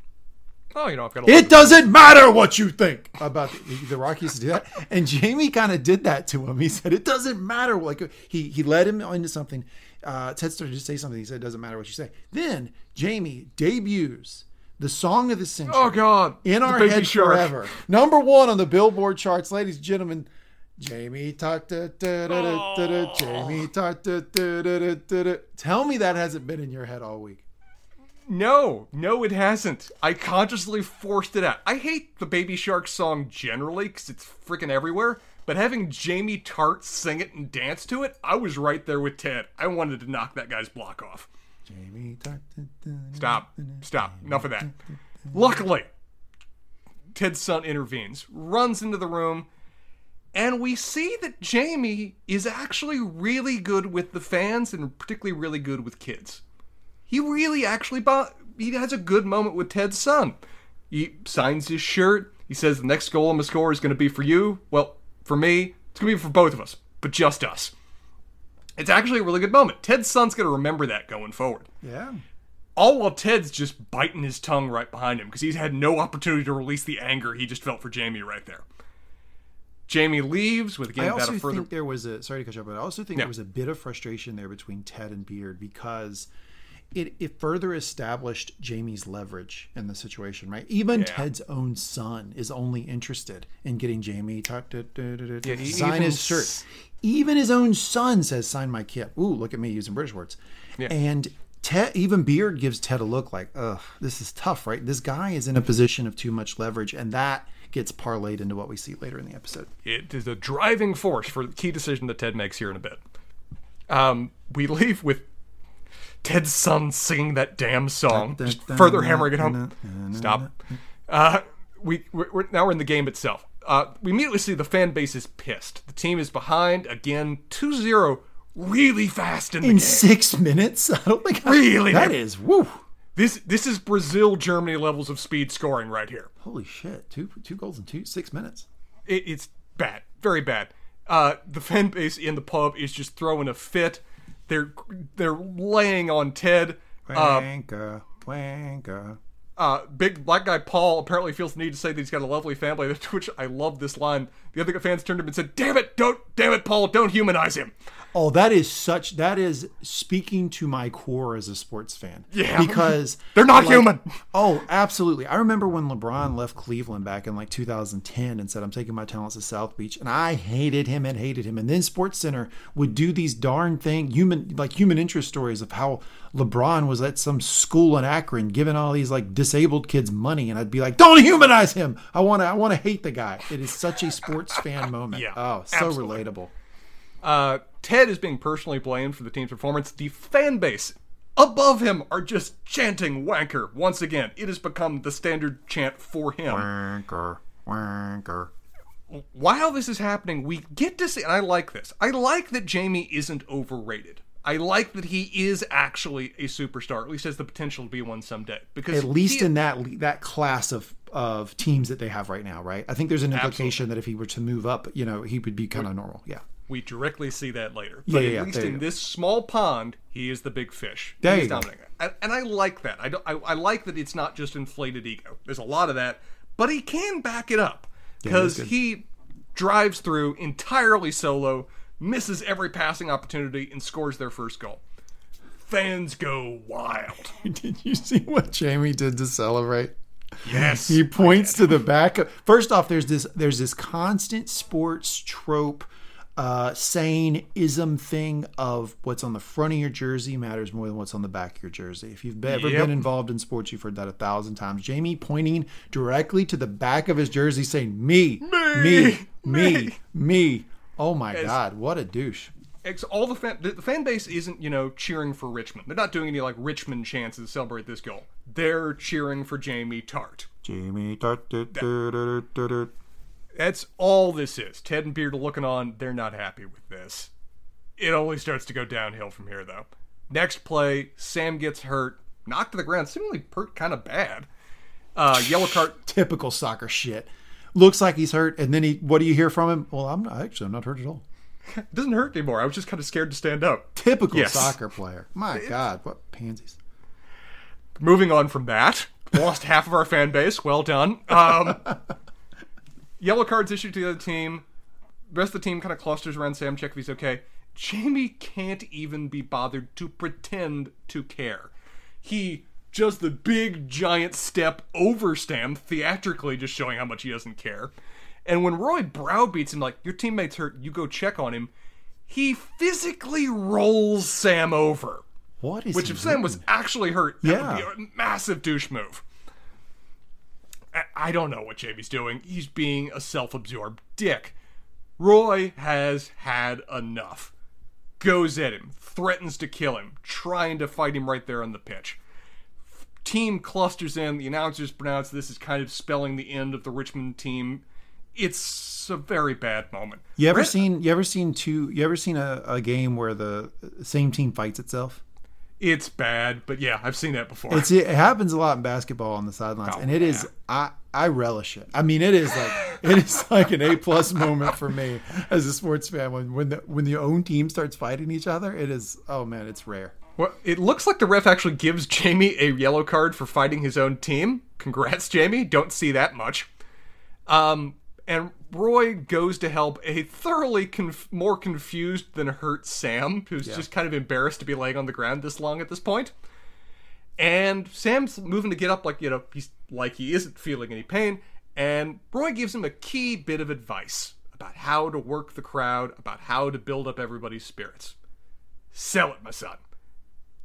oh, you know, I've got a It doesn't matter what you think about the, the Rock used to do that, and Jamie kind of did that to him. He said it doesn't matter. Like he he led him into something. Uh, Ted started to say something. He said it doesn't matter what you say. Then Jamie debuts the song of the century. Oh God! in our head Shark. forever. Number one on the Billboard charts, ladies and gentlemen. Jamie da, Jamie. Tell me that hasn't been in your head all week. No, no, it hasn't. I consciously forced it out. I hate the Baby Shark song generally because it's freaking everywhere. But having Jamie Tartt sing it and dance to it, I was right there with Ted. I wanted to knock that guy's block off. Jamie talk da, da, da. Stop. Stop. Enough of that. Luckily, Ted's son intervenes, runs into the room, and we see that Jamie is actually really good with the fans and particularly really good with kids. He really actually bo- he has a good moment with Ted's son. He signs his shirt. He says the next goal I'm gonna score is going to be for you. Well, for me, it's going to be for both of us, but just us. It's actually a really good moment. Ted's son's going to remember that going forward. Yeah. All while Ted's just biting his tongue right behind him because he's had no opportunity to release the anger he just felt for Jamie right there. Jamie leaves with again I also a further. think there was a sorry to cut you off, but I also think Yeah. there was a bit of frustration there between Ted and Beard because it, it further established Jamie's leverage in the situation, right? Even Yeah. Ted's own son is only interested in getting Jamie to, to, to, to, Yeah, sign his s- shirt. Even his own son says, "Sign my kit." Ooh, look at me using British words. Yeah. And Ted, even Beard gives Ted a look like, "Ugh, this is tough, right? This guy is in a position of too much leverage," and that gets parlayed into what we see later in the episode. It is a driving force for the key decision that Ted makes here in a bit. Um, we leave with Ted's son singing that damn song, just further hammering it home. Stop. Uh, we we're, now we're in the game itself. Uh, we immediately see the fan base is pissed. The team is behind again, 2-0, really fast in the In game. six minutes? I don't think I- Really? that is woo. This this is Brazil Germany levels of speed scoring right here. Holy shit! Two two goals in two six minutes. It, it's bad, very bad. Uh, the fan base in the pub is just throwing a fit. They're they're laying on Ted. Uh, Wanker, wanker. uh, big black guy Paul apparently feels the need to say that he's got a lovely family. To which I love this line. The other fans turned to him and said, "Damn it, don't, damn it, Paul, don't humanize him." Oh, that is such. That is speaking to my core as a sports fan. Yeah. because They're not like- human. Oh, absolutely. I remember when LeBron left Cleveland back in like 2010 and said, "I'm taking my talents to South Beach," and I hated him and hated him. And then Sports Center would do these darn thing, human like human interest stories of how LeBron was at some school in Akron giving all these like disabled kids money, and I'd be like, "Don't humanize him. I want to. I want to hate the guy." It is such a sports fan moment. Yeah, oh, so absolutely. relatable. Uh, Ted is being personally blamed for the team's performance. The fan base above him are just chanting "wanker" once again. It has become the standard chant for him. Wanker, wanker. while this is happening, we get to see, and I like this. I like that Jamie isn't overrated. I like that he is actually a superstar, at least has the potential to be one someday. Because at least he- in that that class of of teams that they have right now, right? I think there's an implication that if he were to move up, you know, he would be kind of normal. Yeah. We directly see that later. But yeah, at yeah, least in this small pond, he is the big fish. There He's dominating. And, and I like that. I, don't, I, I like that it's not just inflated ego. There's a lot of that, but he can back it up because good. he drives through entirely solo, misses every passing opportunity, and scores their first goal. Fans go wild. Did you see what Jamie did to celebrate? Yes. He points to the back. Of, first off, there's this there's this constant sports trope, uh, saying ism thing of what's on the front of your jersey matters more than what's on the back of your jersey. If you've ever Yep. been involved in sports, you've heard that a thousand times. Jamie pointing directly to the back of his jersey, saying "Me, me, me, me." me. Oh my God, what a douche! Ex- all the fan the, fan base isn't you know cheering for Richmond. They're not doing any like Richmond chances to celebrate this goal. They're cheering for Jamie Tartt. Jamie, dut, dut, That's all this is. Ted and Beard are looking on. They're not happy with this. It only starts to go downhill from here, though. Next play, Sam gets hurt, knocked to the ground, seemingly hurt kind of bad. Uh, yellow card. typical soccer shit. Looks like he's hurt, and then he. What do you hear from him? Well, I'm not, actually I'm not hurt at all. It doesn't hurt anymore. I was just kind of scared to stand up. Typical Yes. soccer player. My God, what pansies! Moving on from that, lost half of our fan base. Well done. Um, yellow cards issued to the other team. The rest of the team kind of clusters around Sam, check if he's okay. Jamie can't even be bothered to pretend to care. He just the big giant step over Sam, theatrically just showing how much he doesn't care. And when Roy browbeats him, like, your teammate's hurt, you go check on him, he physically rolls Sam over. What is Which, if Sam was actually hurt, that Yeah. would be a massive douche move. I- don't know what Jamie's doing. He's being a self absorbed dick. Roy has had enough. Goes at him, threatens to kill him, trying to fight him right there on the pitch. Team clusters in. The announcers pronounce this is kind of spelling the end of the Richmond team. It's a very bad moment. You ever seen? You ever seen two? You ever seen a, a game where the same team fights itself? It's bad, but yeah, I've seen that before. It's it happens a lot in basketball on the sidelines, Oh, and it is I I relish it. I mean, it is like it is like an A plus moment for me as a sports fan when when the when the own team starts fighting each other. It is oh man, it's rare. Well, it looks like the ref actually gives Jamie a yellow card for fighting his own team. Congrats, Jamie. Don't see that much. Um, and Roy goes to help a thoroughly conf- more confused than hurt Sam, who's just kind of embarrassed to be laying on the ground this long at this point. And Sam's moving to get up, like you know, he's like he isn't feeling any pain. And Roy gives him a key bit of advice about how to work the crowd, about how to build up everybody's spirits. Sell it, my son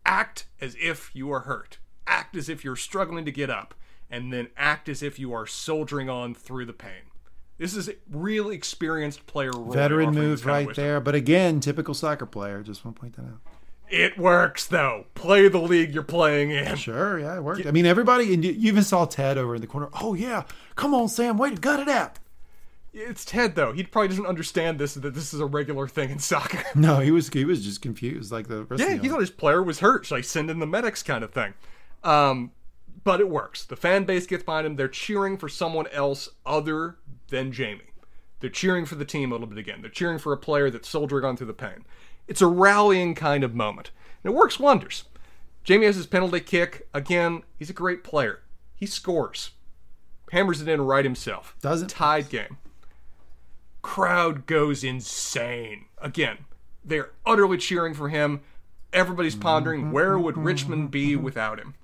act as if you are hurt. Act as if you're struggling to get up. And then act as if you are soldiering on through the pain. This is a really experienced player Veteran move right there, but again, typical soccer player. Just want to point that out. It works though. Play the league you're playing in. Sure, yeah, it worked. I mean, everybody, and you you even saw Ted over in the corner. Oh yeah, come on, Sam, wait, gut it out. It's Ted though. He probably doesn't understand this that this is a regular thing in soccer. No, he was he was just confused like the rest yeah, he thought his player was hurt. Should I send in the medics kind of thing? Um, but it works. The fan base gets behind him. They're cheering for someone else other than Jamie. They're cheering for the team a little bit again. They're cheering for a player that's soldiering on through the pain. It's a rallying kind of moment. And it works wonders. Jamie has his penalty kick. Again, he's a great player. He scores. Hammers it in right himself. Doesn't- Tied game. Crowd goes insane. Again, they're utterly cheering for him. Everybody's pondering where would Richmond be without him?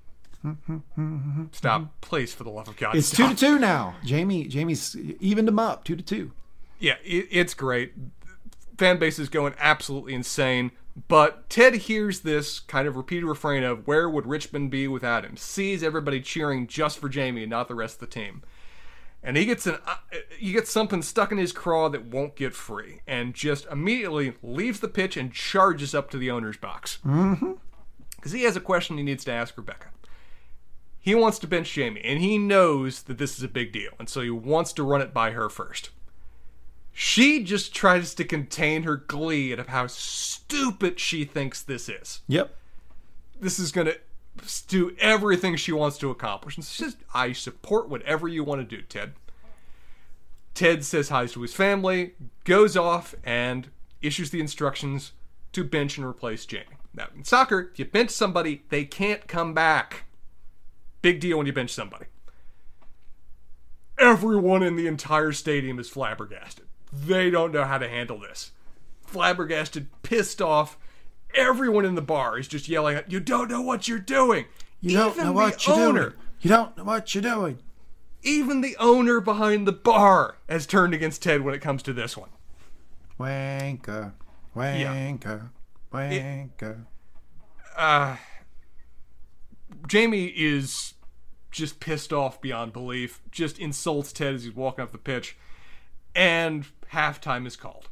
Stop, please, for the love of God. It's stop. two to two now. Jamie Jamie's evened him up two to two. Yeah, it, it's great. Fan base is going absolutely insane. But Ted hears this kind of repeated refrain of "Where would Richmond be without him?" Sees everybody cheering just for Jamie and not the rest of the team, and he gets an uh, he gets something stuck in his craw that won't get free, and just immediately leaves the pitch and charges up to the owner's box because he has a question he needs to ask Rebecca. He wants to bench Jamie, and he knows that this is a big deal, and so he wants to run it by her first. She just tries to contain her glee at how stupid she thinks this is. Yep. This is going to do everything she wants to accomplish. And she says, I support whatever you want to do, Ted. Ted says hi to his family, goes off, and issues the instructions to bench and replace Jamie. Now, in soccer, if you bench somebody, they can't come back. Big deal when you bench somebody. Everyone in the entire stadium is flabbergasted. They don't know how to handle this. Flabbergasted, pissed off. Everyone in the bar is just yelling, "You don't know what you're doing." You don't know what you're owner, doing. You don't know what you're doing. even the owner behind the bar has turned against Ted when it comes to this one. Wanker, wanker, wanker. Uh, Jamie is just pissed off beyond belief. Just insults Ted as he's walking off the pitch, and halftime is called.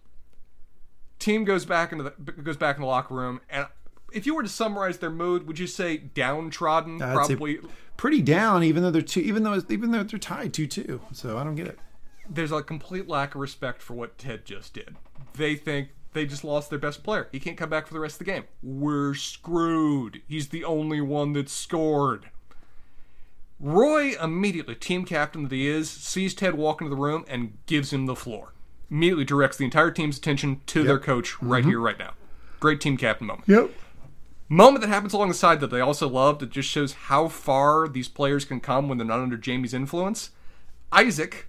Team goes back into the goes back in the locker room, and if you were to summarize their mood, would you say downtrodden? I'd Probably. pretty down, even though they're two, even though even though they're tied two two. So I don't get it. There's a complete lack of respect for what Ted just did. They think they just lost their best player. He can't come back for the rest of the game. We're screwed. He's the only one that scored. Roy immediately, team captain that he is, sees Ted walk into the room and gives him the floor. Immediately directs the entire team's attention to their coach right here, right now. Great team captain moment. Yep. Moment that happens along the side that they also love that just shows how far these players can come when they're not under Jamie's influence. Isaac,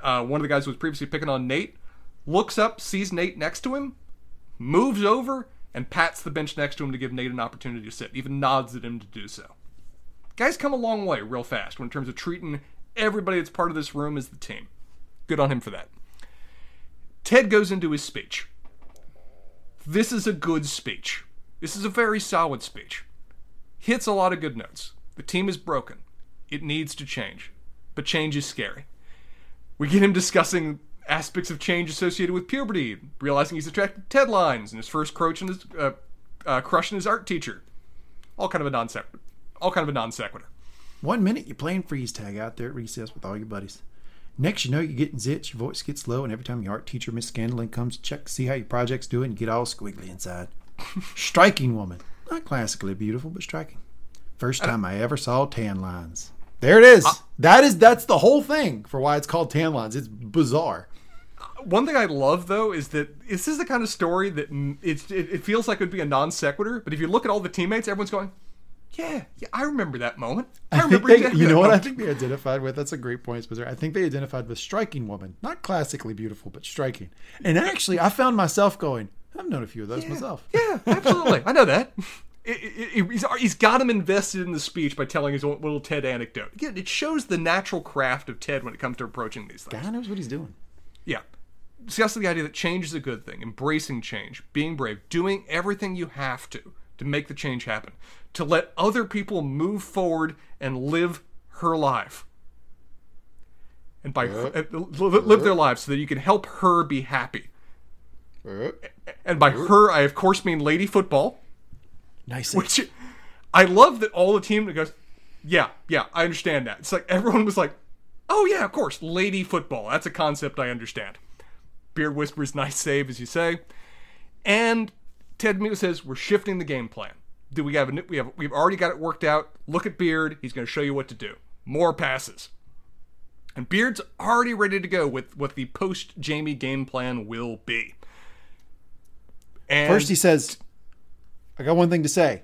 uh, one of the guys who was previously picking on Nate, looks up, sees Nate next to him, moves over, and pats the bench next to him to give Nate an opportunity to sit, even nods at him to do so. Guys come a long way real fast when in terms of treating everybody that's part of this room as the team. Good on him for that. Ted goes into his speech. This is a good speech. This is a very solid speech. Hits a lot of good notes. The team is broken. It needs to change. But change is scary. We get him discussing aspects of change associated with puberty, realizing he's attracted to Ted lines and his first crush in his, uh, uh, crush in his art teacher. All kind of a non sequitur. All kind of a non sequitur. One minute you're playing freeze tag out there at recess with all your buddies. Next, you know you're getting zits, your voice gets low, and every time your art teacher, Miss Scanlon, comes to check to see how your project's doing, you get all squiggly inside. striking woman. Not classically beautiful, but striking. First time I ever saw tan lines. There it is. that is that's the whole thing for why it's called tan lines. It's bizarre. One thing I love though is that this is the kind of story that it's, it, it feels like it would be a non sequitur, but if you look at all the teammates, everyone's going, "Yeah, yeah, I remember that moment. I, I remember they, you know what I think they identified with? That's a great point, Spencer. I think they identified with striking woman, not classically beautiful, but striking. And actually, I found myself going, I've known a few of those myself. Yeah, absolutely. I know that. It, it, it- he's, he's got him invested in the speech by telling his little Ted anecdote. Again, it shows the natural craft of Ted when it comes to approaching these things. God knows what he's doing. Yeah. Discussing the idea that change is a good thing, embracing change, being brave, doing everything you have to to make the change happen, to let other people move forward and live her life. And by uh, live live their lives so that you can help her be happy. And by her, I of course mean Lady Football. Nice. Which I love that all the team goes, yeah, yeah, I understand that. It's like everyone was like, Oh, yeah, of course. Lady football. That's a concept I understand. Beard whispers, nice save, as you say. And Ted DeMeco says, we're shifting the game plan. Do we have a, we have we've already got it worked out. Look at Beard. He's going to show you what to do. More passes. And Beard's already ready to go with what the post Jamie game plan will be. And First, he says, "I got one thing to say."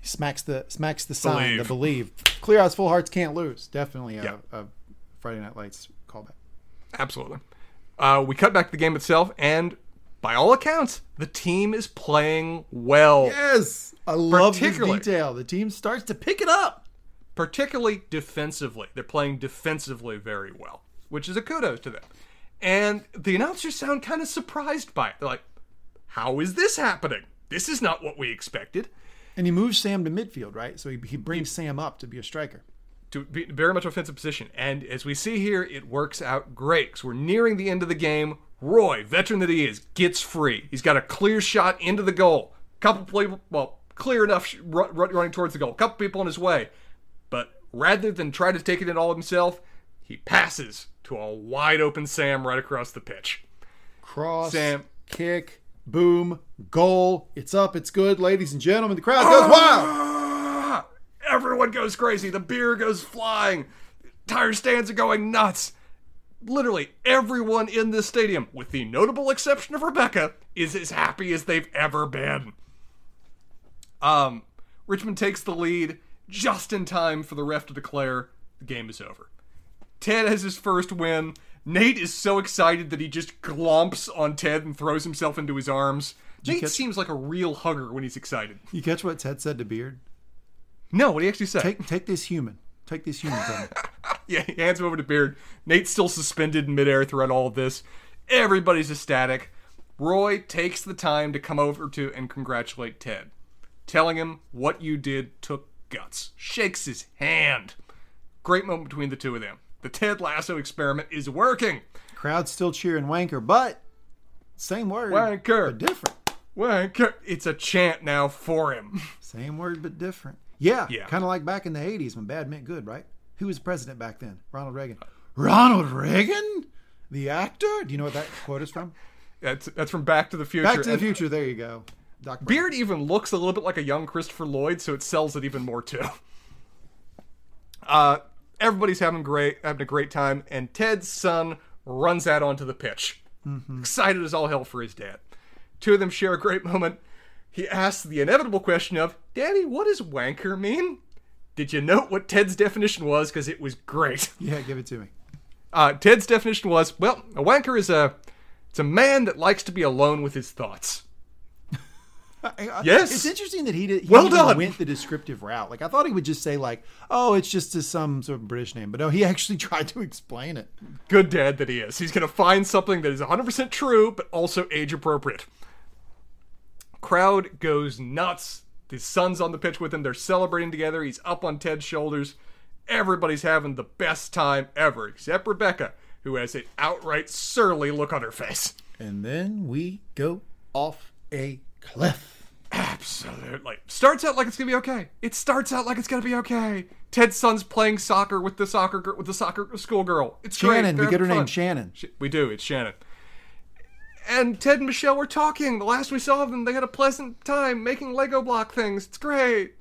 He smacks the smacks the sign, the Believe. believe. Clear eyes, full hearts can't lose. Definitely a, Yeah. a Friday Night Lights callback. Absolutely. Uh, we cut back to the game itself, and by all accounts, the team is playing well. Yes, I love this detail. The team starts to pick it up. particularly defensively. They're playing defensively very well, which is a kudos to them. And the announcers sound kind of surprised by it. They're like, how is this happening? This is not what we expected. And he moves Sam to midfield, right? So he, he brings Sam up to be a striker. To be very much offensive position. And as we see here, it works out great. Because we're nearing the end of the game. Roy, veteran that he is, gets free. He's got a clear shot into the goal. Couple people, well, clear enough sh- run, run, running towards the goal. A couple people in his way. But rather than try to take it in all himself, he passes to a wide open Sam right across the pitch. Cross, Sam. kick, boom, goal. It's up. It's good, ladies and gentlemen. The crowd goes oh! wild. Everyone goes crazy. The beer goes flying. Tire stands are going nuts. Literally everyone in this stadium, with the notable exception of Rebecca, is as happy as they've ever been. Um, Richmond takes the lead just in time for the ref to declare the game is over. Ted has his first win. Nate is so excited that he just glomps on Ted and throws himself into his arms. Nate catch- seems like a real hugger when he's excited. You catch what Ted said to Beard? No, what do you actually say? Take take this human. Take this human from me. Yeah, he hands him over to Beard. Nate's still suspended in midair throughout all of this. Everybody's ecstatic. Roy takes the time to come over to and congratulate Ted, telling him what you did took guts. Shakes his hand. Great moment between the two of them. The Ted Lasso experiment is working. Crowd's still cheering wanker, but same word. Wanker. But different. Wanker. It's a chant now for him. Same word, but different. Yeah. Yeah. Kind of like back in the 80s when bad meant good, right? Who was president back then? Ronald Reagan. Ronald Reagan? The actor? Do you know what that quote is from? That's that's from Back to the Future. Back to the Future. There you go. Doc Beard even looks a little bit like a young Christopher Lloyd, so it sells it even more too. Uh, everybody's having great having a great time, and Ted's son runs out onto the pitch, excited as all hell for his dad. Two of them share a great moment. He asks the inevitable question of, "Daddy, what does wanker mean?" Did you note what Ted's definition was? Because it was great. Yeah, give it to me. Uh, Ted's definition was, well, a wanker is a it's a man that likes to be alone with his thoughts. Yes. It's interesting that he did. He Well done. went the descriptive route. Like I thought he would just say like, "Oh, it's just a, some sort of British name," but no, he actually tried to explain it. good dad that he is. He's going to find something that is 100% true, but also age appropriate. Crowd goes nuts. The son's on the pitch with him. They're celebrating together. He's up on Ted's shoulders. Everybody's having the best time ever, except Rebecca, who has an outright surly look on her face. And then we go off a cliff. Absolutely. Starts out like it's gonna be okay. It starts out like it's gonna be okay. Ted's son's playing soccer with the soccer with the soccer schoolgirl. It's great. Shannon, we get her having name. Shannon. Sh- We do. It's Shannon. And Ted and Michelle were talking. The last we saw of them, they had a pleasant time making Lego block things. It's great.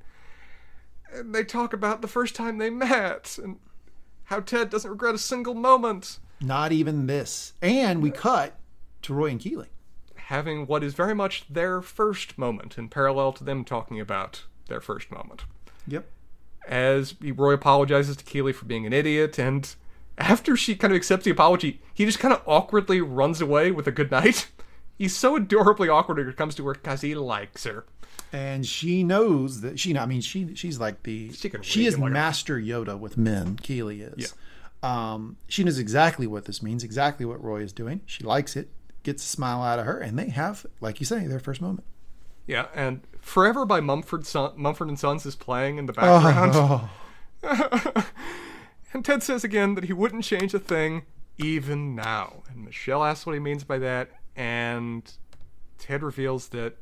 And they talk about the first time they met and how Ted doesn't regret a single moment. Not even this. And we cut to Roy and Keeley. Having what is very much their first moment in parallel to them talking about their first moment. Yep. as Roy apologizes to Keeley for being an idiot, and after she kind of accepts the apology, he just kind of awkwardly runs away with a good night. He's so adorably awkward when it comes to her because he likes her. And she knows that she. I mean, she she's like the She she is like Master Yoda with men. Keeley is. Um, she knows exactly what this means, exactly what Roy is doing. She likes it, gets a smile out of her, and they have, like you say, their first moment. Yeah, and Forever by Mumford, Son- Mumford and Sons is playing in the background. Oh, And Ted says again that he wouldn't change a thing even now. And Michelle asks what he means by that, and Ted reveals that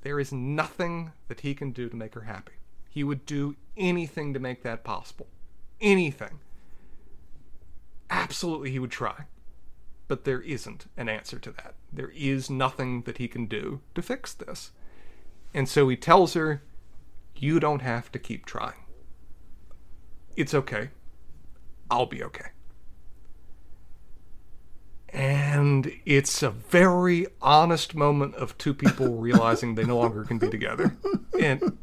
there is nothing that he can do to make her happy. He would do anything to make that possible. Anything. absolutely he would try. But there isn't an answer to that. There is nothing that he can do to fix this. And so he tells her, You don't have to keep trying. It's okay. I'll be okay. And it's a very honest moment of two people realizing they no longer can be together. And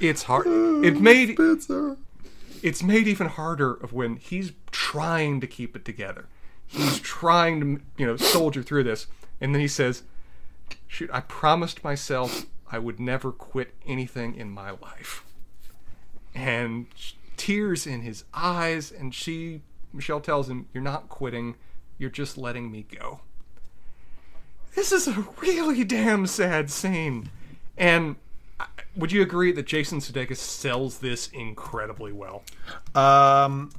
it's hard. It made Spencer. it's made even harder of when he's trying to keep it together. He's trying to, you know, soldier through this, and then he says, "Shoot, I promised myself I would never quit anything in my life." And tears in his eyes, and she, Michelle, tells him, "You're not quitting. You're just letting me go." This is a really damn sad scene, and. Would you agree that Jason Sudeikis sells this incredibly well? Um,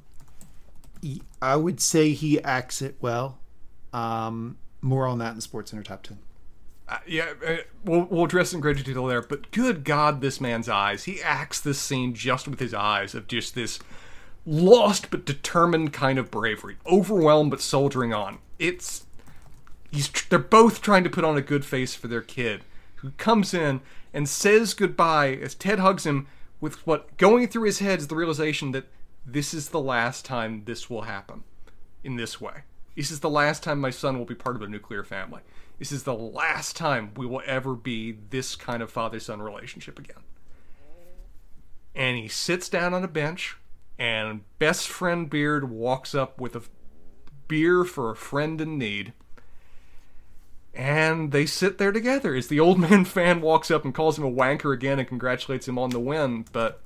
I would say he acts it well. Um, more on that in Sports Center Top 10. Uh, yeah, uh, we'll, we'll address in greater detail there. But good God, this man's eyes. He acts this scene just with his eyes of just this lost but determined kind of bravery, overwhelmed but soldiering on. It's he's they're both trying to put on a good face for their kid, who comes in and says goodbye as Ted hugs him with what going through his head is the realization that this is the last time this will happen in this way. This is the last time my son will be part of a nuclear family. This is the last time we will ever be this kind of father son relationship again. And he sits down on a bench, and best friend Beard walks up with a beer for a friend in need. And they sit there together as the old man fan walks up and calls him a wanker again and congratulates him on the win. But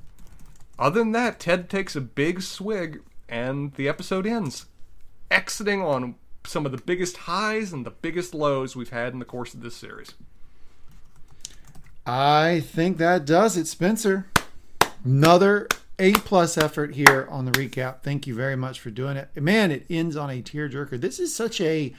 other than that, Ted takes a big swig and the episode ends, exiting on some of the biggest highs and the biggest lows we've had in the course of this series. I think that does it, Spencer. Another A plus effort here on the recap. Thank you very much for doing it. Man, it ends on a tearjerker. This is such a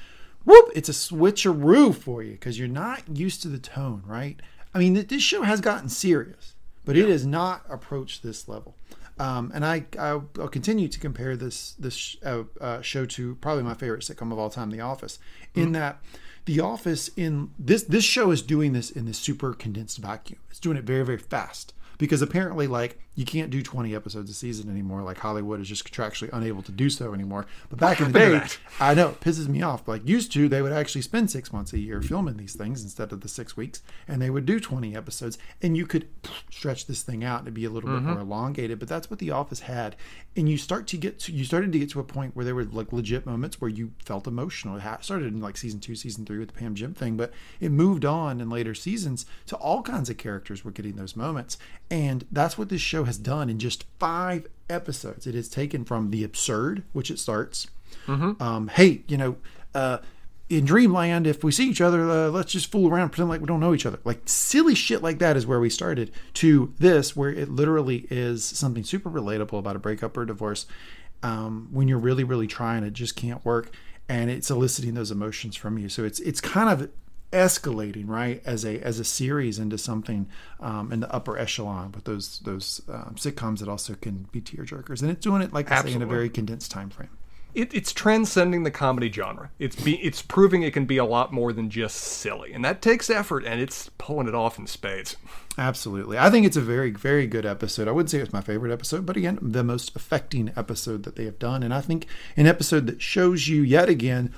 whoop, it's a switcheroo for you because you're not used to the tone, right? I mean, this show has gotten serious, but it has not approached this level. Um, and I, I'll, I'll continue to compare this this sh- uh, uh, show to probably my favorite sitcom of all time, The Office, in that The Office in this this show is doing this in this super condensed vacuum. It's doing it very very fast because apparently like you can't do 20 episodes a season anymore. Like Hollywood is just contractually unable to do so anymore. But back in the day, to? I know it pisses me off. Like used to, they would actually spend six months a year filming these things instead of the six weeks, and they would do twenty episodes, and you could stretch this thing out and be a little bit more elongated. But that's what The Office had, and you start to get to you started to get to a point where there were like legit moments where you felt emotional. It started in like season two, season three with the Pam Jim thing, but it moved on in later seasons to all kinds of characters were getting those moments, and that's what this show has done in just five episodes. It has taken from the absurd, which it starts. Um, hey, you know, uh, in Dreamland, if we see each other, uh, let's just fool around, pretend like we don't know each other. Like silly shit like that is where we started. To this, where it literally is something super relatable about a breakup or a divorce. Um, when you're really, really trying, it just can't work, and it's eliciting those emotions from you. So it's it's kind of escalating right as a as a series into something um, in the upper echelon with those those um, sitcoms that also can be tear tearjerkers, and it's doing it like I say in a very condensed time frame. It, it's transcending the comedy genre. It's be, it's proving it can be a lot more than just silly, and that takes effort, and it's pulling it off in spades. Absolutely. I think it's a very, very good episode. I wouldn't say it's my favorite episode, but again, the most affecting episode that they have done. And I think an episode that shows you yet again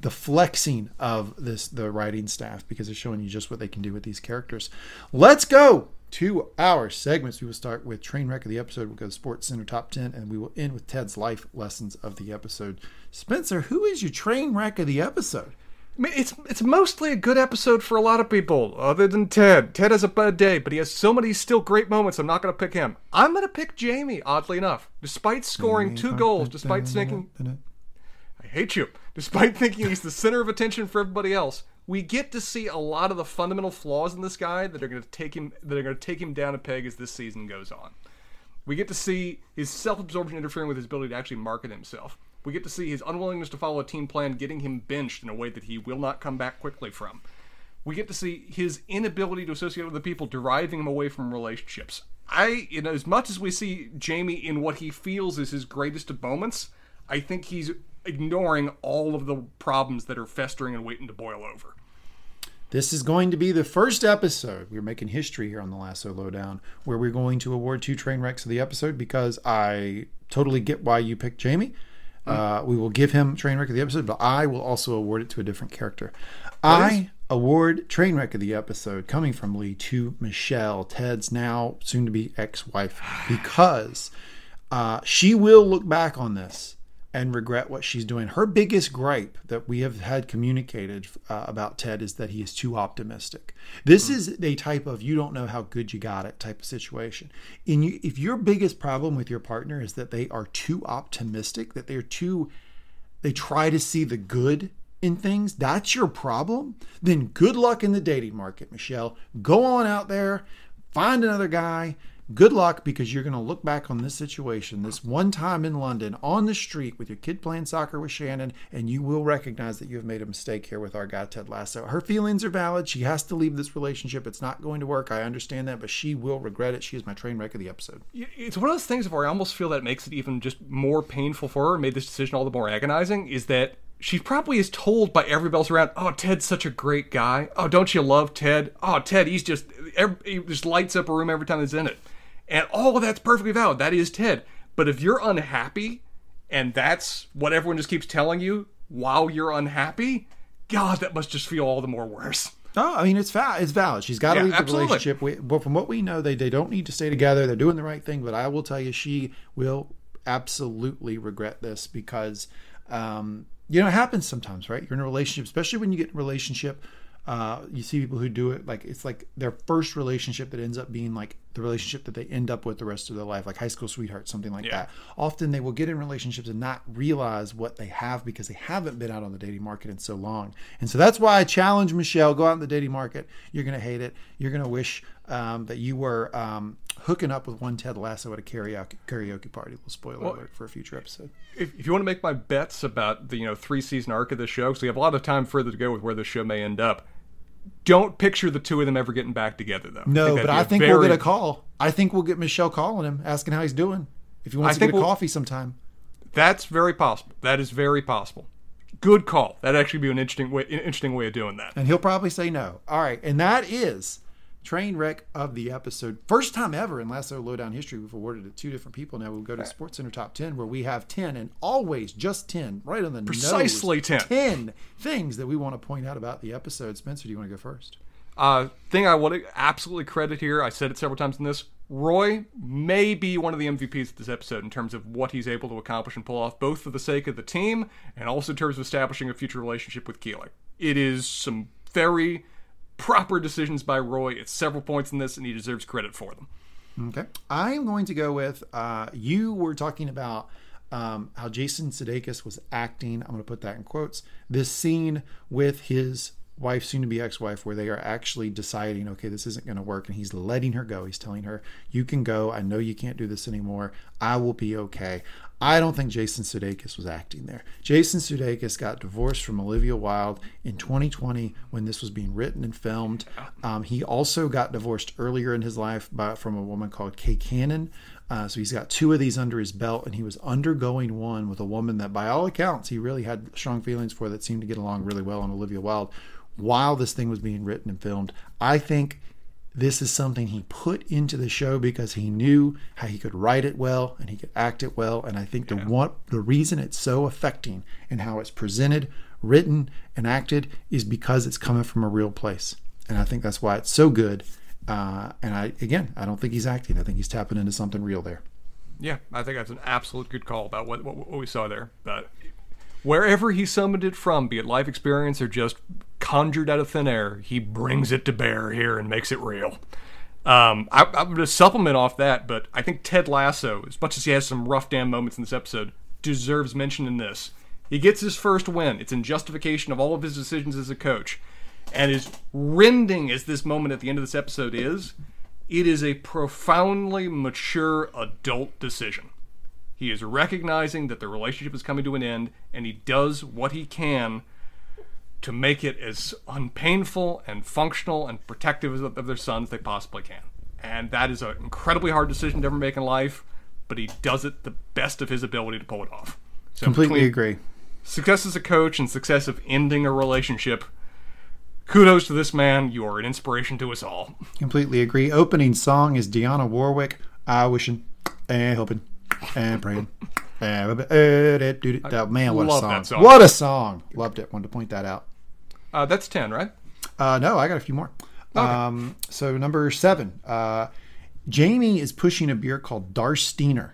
the flexing of this the writing staff because it's showing you just what they can do with these characters. Let's go to our segments. We will start with train wreck of the episode. We'll go to Sports Center top ten, and we will end with Ted's life lessons of the episode. Spencer, who is your train wreck of the episode? I mean, it's it's mostly a good episode for a lot of people, other than Ted. Ted has a bad day, but he has so many still great moments. I'm not going to pick him. I'm going to pick Jamie. Oddly enough, despite scoring two goals, despite thinking I hate you, despite thinking he's the center of attention for everybody else, we get to see a lot of the fundamental flaws in this guy that are going to take him that are going to take him down a peg as this season goes on. We get to see his self-absorption interfering with his ability to actually market himself. We get to see his unwillingness to follow a team plan getting him benched in a way that he will not come back quickly from. We get to see his inability to associate with the people deriving him away from relationships. I, you know, as much as we see Jamie in what he feels is his greatest moments, I think he's ignoring all of the problems that are festering and waiting to boil over. This is going to be the first episode. We're making history here on the Lasso Lowdown, where we're going to award two train wrecks of the episode because I totally get why you picked Jamie. Uh, we will give him train wreck of the episode, but I will also award it to a different character. I award train wreck of the episode coming from Lee to Michelle, Ted's now soon to be ex wife, because uh, she will look back on this and regret what she's doing. Her biggest gripe that we have had communicated uh, about Ted is that he is too optimistic. This is a type of you don't know how good you got it type of situation. And you, if your biggest problem with your partner is that they are too optimistic, that they're too, they try to see the good in things, that's your problem, then good luck in the dating market, Michelle. Go on out there, find another guy. Good luck because you're going to look back on this situation, this one time in London on the street with your kid playing soccer with Shannon, and you will recognize that you have made a mistake here with our guy, Ted Lasso. Her feelings are valid. She has to leave this relationship. It's not going to work. I understand that, but she will regret it. She is my train wreck of the episode. It's one of those things where I almost feel that it makes it even just more painful for her made this decision all the more agonizing is that she probably is told by everybody else around, "Oh, Ted's such a great guy. Oh, don't you love Ted? Oh, Ted, he's just he just lights up a room every time he's in it." And all of that's perfectly valid. That is Ted. But if you're unhappy and that's what everyone just keeps telling you while you're unhappy, God, that must just feel all the more worse. Oh, I mean, it's valid. It's valid. She's got to Yeah, leave the absolutely. relationship. We, but from what we know, they they don't need to stay together. They're doing the right thing. But I will tell you, she will absolutely regret this because, um, you know, it happens sometimes, right? You're in a relationship, especially when you get in a relationship. Uh, you see people who do it like it's like their first relationship that ends up being like the relationship that they end up with the rest of their life, like high school sweetheart, something like Yeah. that. Often they will get in relationships and not realize what they have because they haven't been out on the dating market in so long. And so that's why I challenge Michelle: go out in the dating market. You're going to hate it. You're going to wish um, that you were um, hooking up with one Ted Lasso at a karaoke karaoke party. We'll spoil alert for a future episode. If, if you want to make my bets about the you know three season arc of this show, because we have a lot of time further to go with where this show may end up, don't picture the two of them ever getting back together though. No, that'd but I think very- we'll get a call. I think we'll get Michelle calling him, asking how he's doing. If he wants I to get a we'll- coffee sometime. That's very possible. That is very possible. Good call. That'd actually be an interesting way, an interesting way of doing that. And he'll probably say no. All right. And that is train wreck of the episode. First time ever in Lasso Lowdown history, we've awarded it to two different people. Now we'll go to Sports Center Top 10, where we have 10 and always just 10, right on the Precisely nose. 10. 10 things that we want to point out about the episode. Spencer, do you want to go first? Uh, thing I want to absolutely credit here, I said it several times in this. Roy may be one of the MVPs of this episode in terms of what he's able to accomplish and pull off, both for the sake of the team and also in terms of establishing a future relationship with Keeler. It is some very proper decisions by Roy at several points in this, and he deserves credit for them. Okay. I am going to go with uh, you were talking about um, how Jason Sudeikis was acting. I'm going to put that in quotes. This scene with his wife, soon to be ex wife, where they are actually deciding, okay, this isn't going to work. And he's letting her go. He's telling her, you can go. I know you can't do this anymore. I will be okay. I don't think Jason Sudeikis was acting there. Jason Sudeikis got divorced from Olivia Wilde in 2020 when this was being written and filmed. Um, he also got divorced earlier in his life by, from a woman called Kay Cannon. Uh, so he's got two of these under his belt, and he was undergoing one with a woman that, by all accounts, he really had strong feelings for that seemed to get along really well on Olivia Wilde while this thing was being written and filmed. I think this is something he put into the show because he knew how he could write it well and he could act it well. And I think the one the reason it's so affecting and how it's presented, written, and acted is because it's coming from a real place. And I think that's why it's so good. Uh, and I again, I don't think he's acting. I think he's tapping into something real there. Yeah, I think that's an absolute good call about what, what, what we saw there. But wherever he summoned it from, be it life experience or just conjured out of thin air, he brings it to bear here and makes it real. Um, I, I'm going to supplement off that, but I think Ted Lasso, as much as he has some rough damn moments in this episode, deserves mention in this. He gets his first win. It's in justification of all of his decisions as a coach. And as rending as this moment at the end of this episode is, it is a profoundly mature adult decision. He is recognizing that the relationship is coming to an end, and he does what he can to make it as unpainful and functional and protective of of their sons they possibly can. And that is an incredibly hard decision to ever make in life, but he does it the best of his ability to pull it off. So Completely agree. success as a coach and success of ending a relationship. Kudos to this man. You are an inspiration to us all. Completely agree. Opening song is Dionne Warwick. I wishing and hoping and praying. Eh, and eh, that oh, man, what a song. song. What a song! Loved it. Wanted to point that out. Uh, that's 10, right? Uh, no, I got a few more. Um, so number seven, uh, Jamie is pushing a beer called Darsteiner.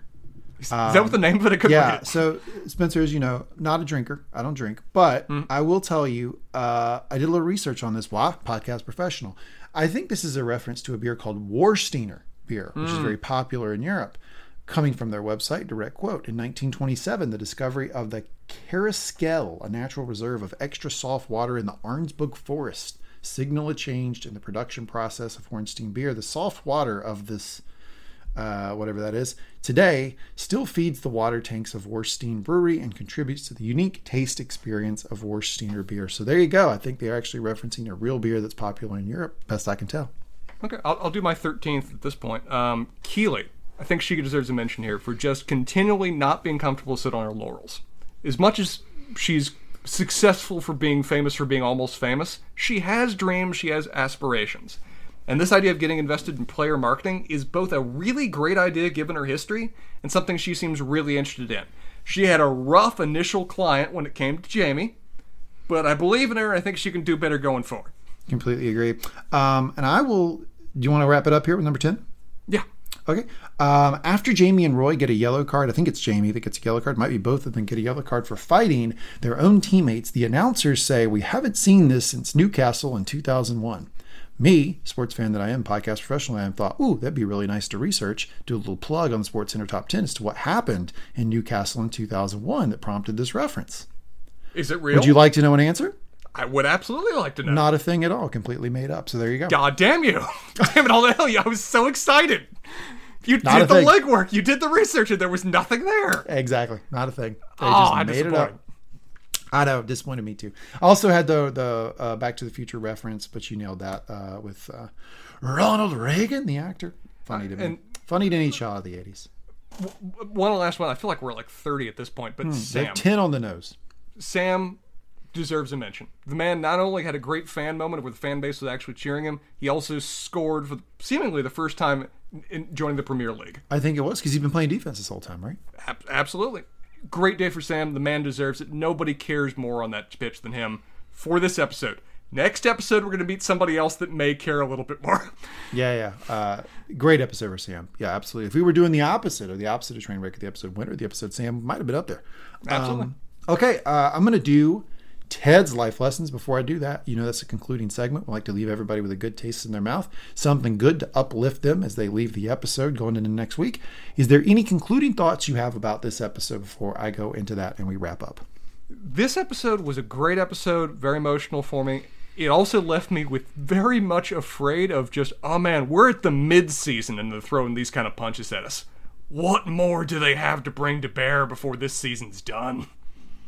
Is that what the name of it? Couldn't Yeah. So Spencer, as you know, not a drinker. I don't drink, but Mm. I will tell you, uh, I did a little research on this. Why? Podcast professional. I think this is a reference to a beer called Warsteiner beer, which is Mm. very popular in Europe. Coming from their website, direct quote: In 1927, the discovery of the Kariskell, a natural reserve of extra soft water in the Arnsberg forest, signal a change in the production process of Hornstein beer. The soft water of this uh, whatever that is, today still feeds the water tanks of Warstein Brewery and contributes to the unique taste experience of Warsteiner beer. So there you go. I think they're actually referencing a real beer that's popular in Europe, best I can tell. Okay, I'll, I'll do my 13th at this point. Um, Keeley. I think she deserves a mention here for just continually not being comfortable to sit on her laurels. As much as she's successful for being famous for being almost famous, she has dreams, she has aspirations. And this idea of getting invested in player marketing is both a really great idea given her history and something she seems really interested in. She had a rough initial client when it came to Jamie, but I believe in her. I think she can do better going forward. Completely agree. Um, and I will. Do you want to wrap it up here with number 10? Yeah. Okay. Um, after Jamie and Roy get a yellow card, I think it's Jamie that gets a yellow card. Might be both of them get a yellow card for fighting their own teammates. The announcers say, We haven't seen this since Newcastle in 2001. Me, sports fan that I am, podcast professional I am, thought, ooh, that'd be really nice to research. Do a little plug on the Sports Center Top 10 as to what happened in Newcastle in 2001 that prompted this reference. Is it real? Would you like to know an answer? I would absolutely like to know. Not a thing at all. Completely made up. So there you go. God damn you! damn it all to hell! You! I was so excited. You Not did the legwork. You did the research, and there was nothing there. Exactly. Not a thing. They Oh, just I'm made it disappointed. up. I know, disappointed me too. I also had the the uh, Back to the Future reference, but you nailed that uh, with uh, Ronald Reagan, the actor. Funny to me. and- Funny to any child of the eighties. One last one. I feel like we're like 30 at this point, but Sam, Ten on the nose. Sam deserves a mention. The man not only had a great fan moment where the fan base was actually cheering him, he also scored for seemingly the first time joining the Premier League. I think it was because he's been playing defense this whole time, right? Ab- absolutely. Great day for Sam. The man deserves it. Nobody cares more on that pitch than him for this episode. Next episode, we're going to meet somebody else that may care a little bit more. Yeah, yeah. Uh, great episode for Sam. Yeah, absolutely. If we were doing the opposite or the opposite of Trainwreck, the episode winner, the episode Sam might have been up there. Absolutely. Um, okay, uh, I'm going to do Ted's life lessons. Before I do that, you know that's a concluding segment. We like to leave everybody with a good taste in their mouth, something good to uplift them as they leave the episode going into next week. Is there any concluding thoughts you have about this episode before I go into that and we wrap up? this episode was a great episode, very emotional for me. It also left me with very much afraid of just, oh man, we're at the mid season and they're throwing these kind of punches at us. What more do they have to bring to bear before this season's done?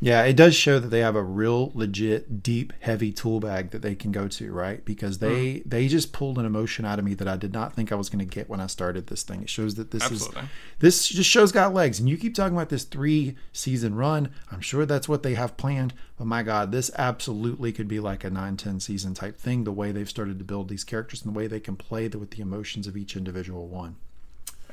Yeah, it does show that they have a real legit deep heavy tool bag that they can go to, right? Because they Hmm. they just pulled an emotion out of me that I did not think I was going to get when I started this thing. It shows that this Absolutely. is this just shows got legs. And you keep talking about this 3 season run. I'm sure that's what they have planned, but my god, this absolutely could be like a 9-10 season type thing the way they've started to build these characters and the way they can play the, with the emotions of each individual one.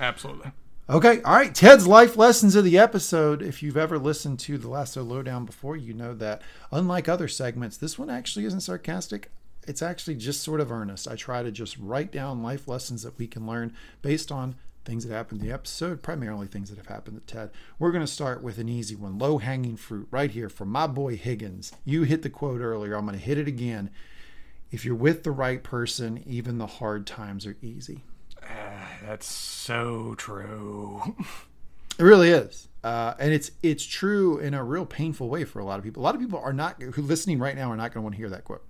Absolutely. Okay, all right. Ted's life lessons of the episode. If you've ever listened to the Lasso Lowdown before, you know that unlike other segments, this one actually isn't sarcastic. It's actually just sort of earnest. I try to just write down life lessons that we can learn based on things that happened in the episode, primarily things that have happened to Ted. We're going to start with an easy one, low hanging fruit, right here from my boy Higgins. You hit the quote earlier. I'm going to hit it again. If you're with the right person, even the hard times are easy. That's so true. It really is, uh, and it's it's true in a real painful way for a lot of people. A lot of people are not who listening right now are not going to want to hear that quote.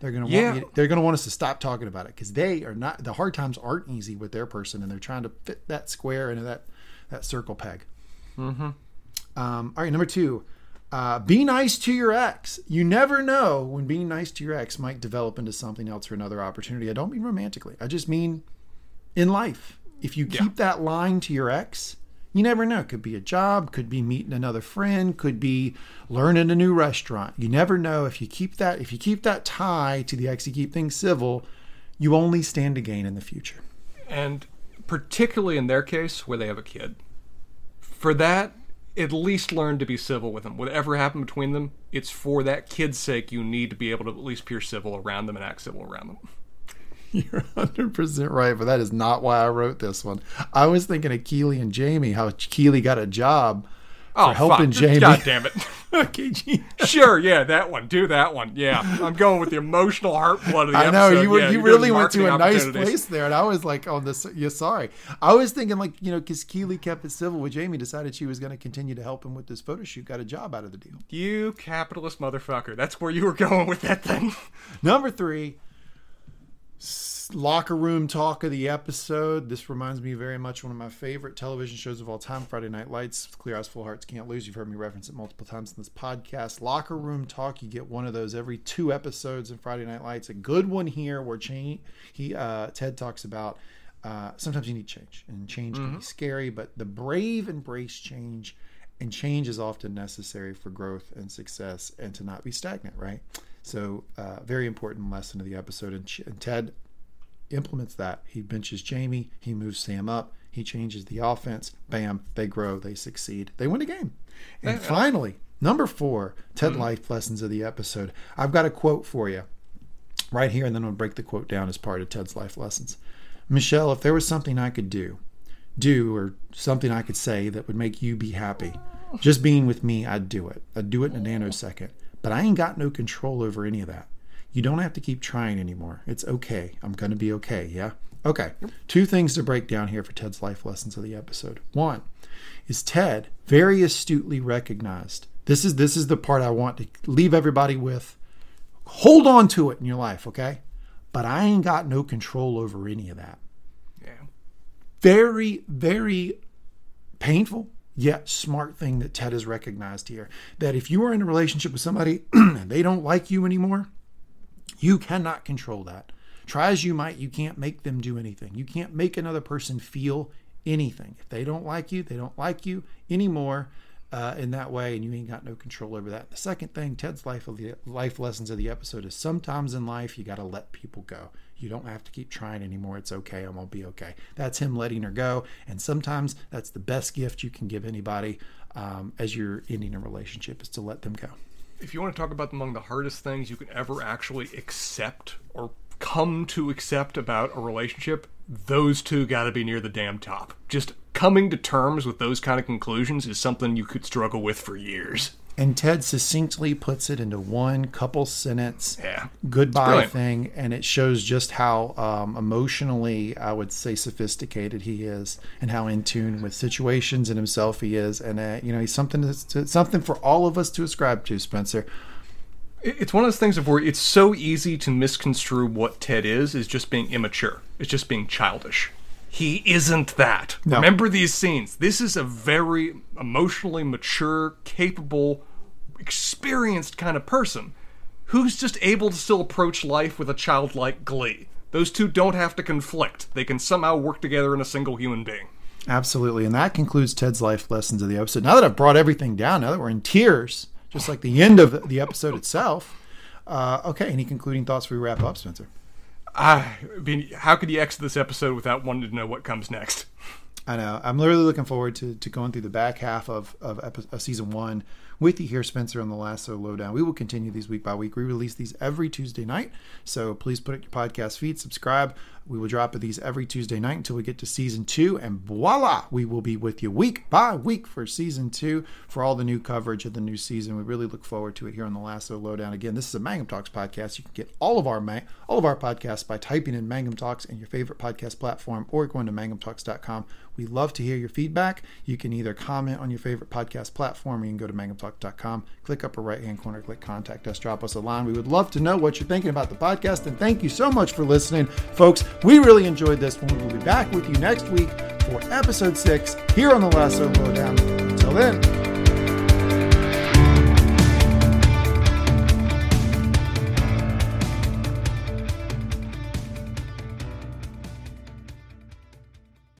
They're going to want Yeah. me, they're going to want us to stop talking about it because they are not the hard times aren't easy with their person, and they're trying to fit that square into that that circle peg. Mm-hmm. Um, all right, number two. Uh, be nice to your ex. You never know when being nice to your ex might develop into something else or another opportunity. I don't mean romantically. I just mean in life. If you keep that line to your ex, You never know. It could be a job, could be meeting another friend, could be learning a new restaurant. You never know if you keep that if you keep that tie to the ex, you keep things civil, you only stand to gain in the future. And particularly in their case where they have a kid. For that, at least learn to be civil with them. Whatever happened between them, it's for that kid's sake you need to be able to at least appear civil around them and act civil around them. You're 100% right, but that is not why I wrote this one. I was thinking of Keeley and Jamie, how Keeley got a job Oh, for helping fuck. Jamie. God damn it. gee. sure, yeah, that one. Do that one. Yeah. I'm going with the emotional heartblood of the I know episode. you were, Yeah, you really went to a nice place there, and I was like, "Oh, this." you're sorry. I was thinking like you know because Keeley kept it civil with Jamie, decided she was going to continue to help him with this photo shoot, got a job out of the deal. You capitalist motherfucker. That's where you were going with that thing. Number three, locker room talk of the episode. This reminds me very much one of my favorite television shows of all time, Friday Night Lights. Clear Eyes, Full Hearts Can't Lose. You've heard me reference it multiple times in this podcast. Locker room talk. You get one of those every two episodes in Friday Night Lights. A good one here where Chan- he uh, Ted talks about. Uh, sometimes you need change, and change can be scary, but the brave embrace change, and change is often necessary for growth and success, and to not be stagnant. Right. So, uh, very important lesson of the episode. And, Ch- and Ted implements that. He benches Jamie, he moves Sam up, he changes the offense. Bam, they grow, they succeed, they win a game. And finally, number four, Ted Life lessons of the episode. I've got a quote for you right here, and then I'll break the quote down as part of Ted's life lessons. Michelle, if there was something I could do, do or something I could say that would make you be happy, just being with me, I'd do it. I'd do it in a nanosecond. But I ain't got no control over any of that. You don't have to keep trying anymore. It's okay. I'm going to be okay. Yeah? Okay. Two things to break down here for Ted's life lessons of the episode. One is Ted very astutely recognized. This is this is the part I want to leave everybody with. Hold on to it in your life, okay? But I ain't got no control over any of that Yeah. very, very painful yet smart thing that Ted has recognized here. That if you are in a relationship with somebody and they don't like you anymore, you cannot control that. Try as you might, you can't make them do anything. You can't make another person feel anything. If they don't like you, they don't like you anymore uh, in that way, and you ain't got no control over that. The second thing, Ted's life of the life lessons of the episode is sometimes in life you got to let people go. You don't have to keep trying anymore. It's okay. I'm gonna be okay. That's him letting her go, and sometimes that's the best gift you can give anybody um, as you're ending a relationship is to let them go. if you want to talk about among the hardest things you can ever actually accept or come to accept about a relationship, those two got to be near the damn top. Just coming to terms with those kind of conclusions is something you could struggle with for years. And Ted succinctly puts it into one couple sentence Yeah. goodbye thing, and it shows just how um, emotionally, I would say, sophisticated he is, and how in tune with situations and himself he is. And uh, you know, he's something to, something for all of us to ascribe to, Spencer. It- It's one of those things of where it's so easy to misconstrue what Ted is is just being immature. It's just being childish. He isn't that. No. Remember these scenes. This is a very emotionally mature, capable, experienced kind of person who's just able to still approach life with a childlike glee. Those two don't have to conflict. They can somehow work together in a single human being. Absolutely, and that concludes Ted's life lessons of the episode. Now that I've brought everything down, now that we're in tears, just like the end of the episode itself. Uh, okay, any concluding thoughts before we wrap up, Spencer? I mean, how could you exit this episode without wanting to know what comes next? I know. I'm literally looking forward to, to going through the back half of, of, of season one with you here, Spencer, on the Lasso Lowdown. We will continue these week by week. We release these every Tuesday night. So please put it your podcast feed, subscribe. We will drop these every Tuesday night until we get to season two. And voila, we will be with you week by week for season two for all the new coverage of the new season. We really look forward to it here on the Lasso Lowdown. Again, this is a Mangum Talks podcast. You can get all of our all of our podcasts by typing in Mangum Talks in your favorite podcast platform or going to mangumtalks.com. We love to hear your feedback. You can either comment on your favorite podcast platform or you can go to mangumtalk.com, click upper right hand corner, click contact us, drop us a line. We would love to know what you're thinking about the podcast. And thank you so much for listening, folks. We really enjoyed this one. We will be back with you next week for episode six here on the Lasso Lowdown. Until then,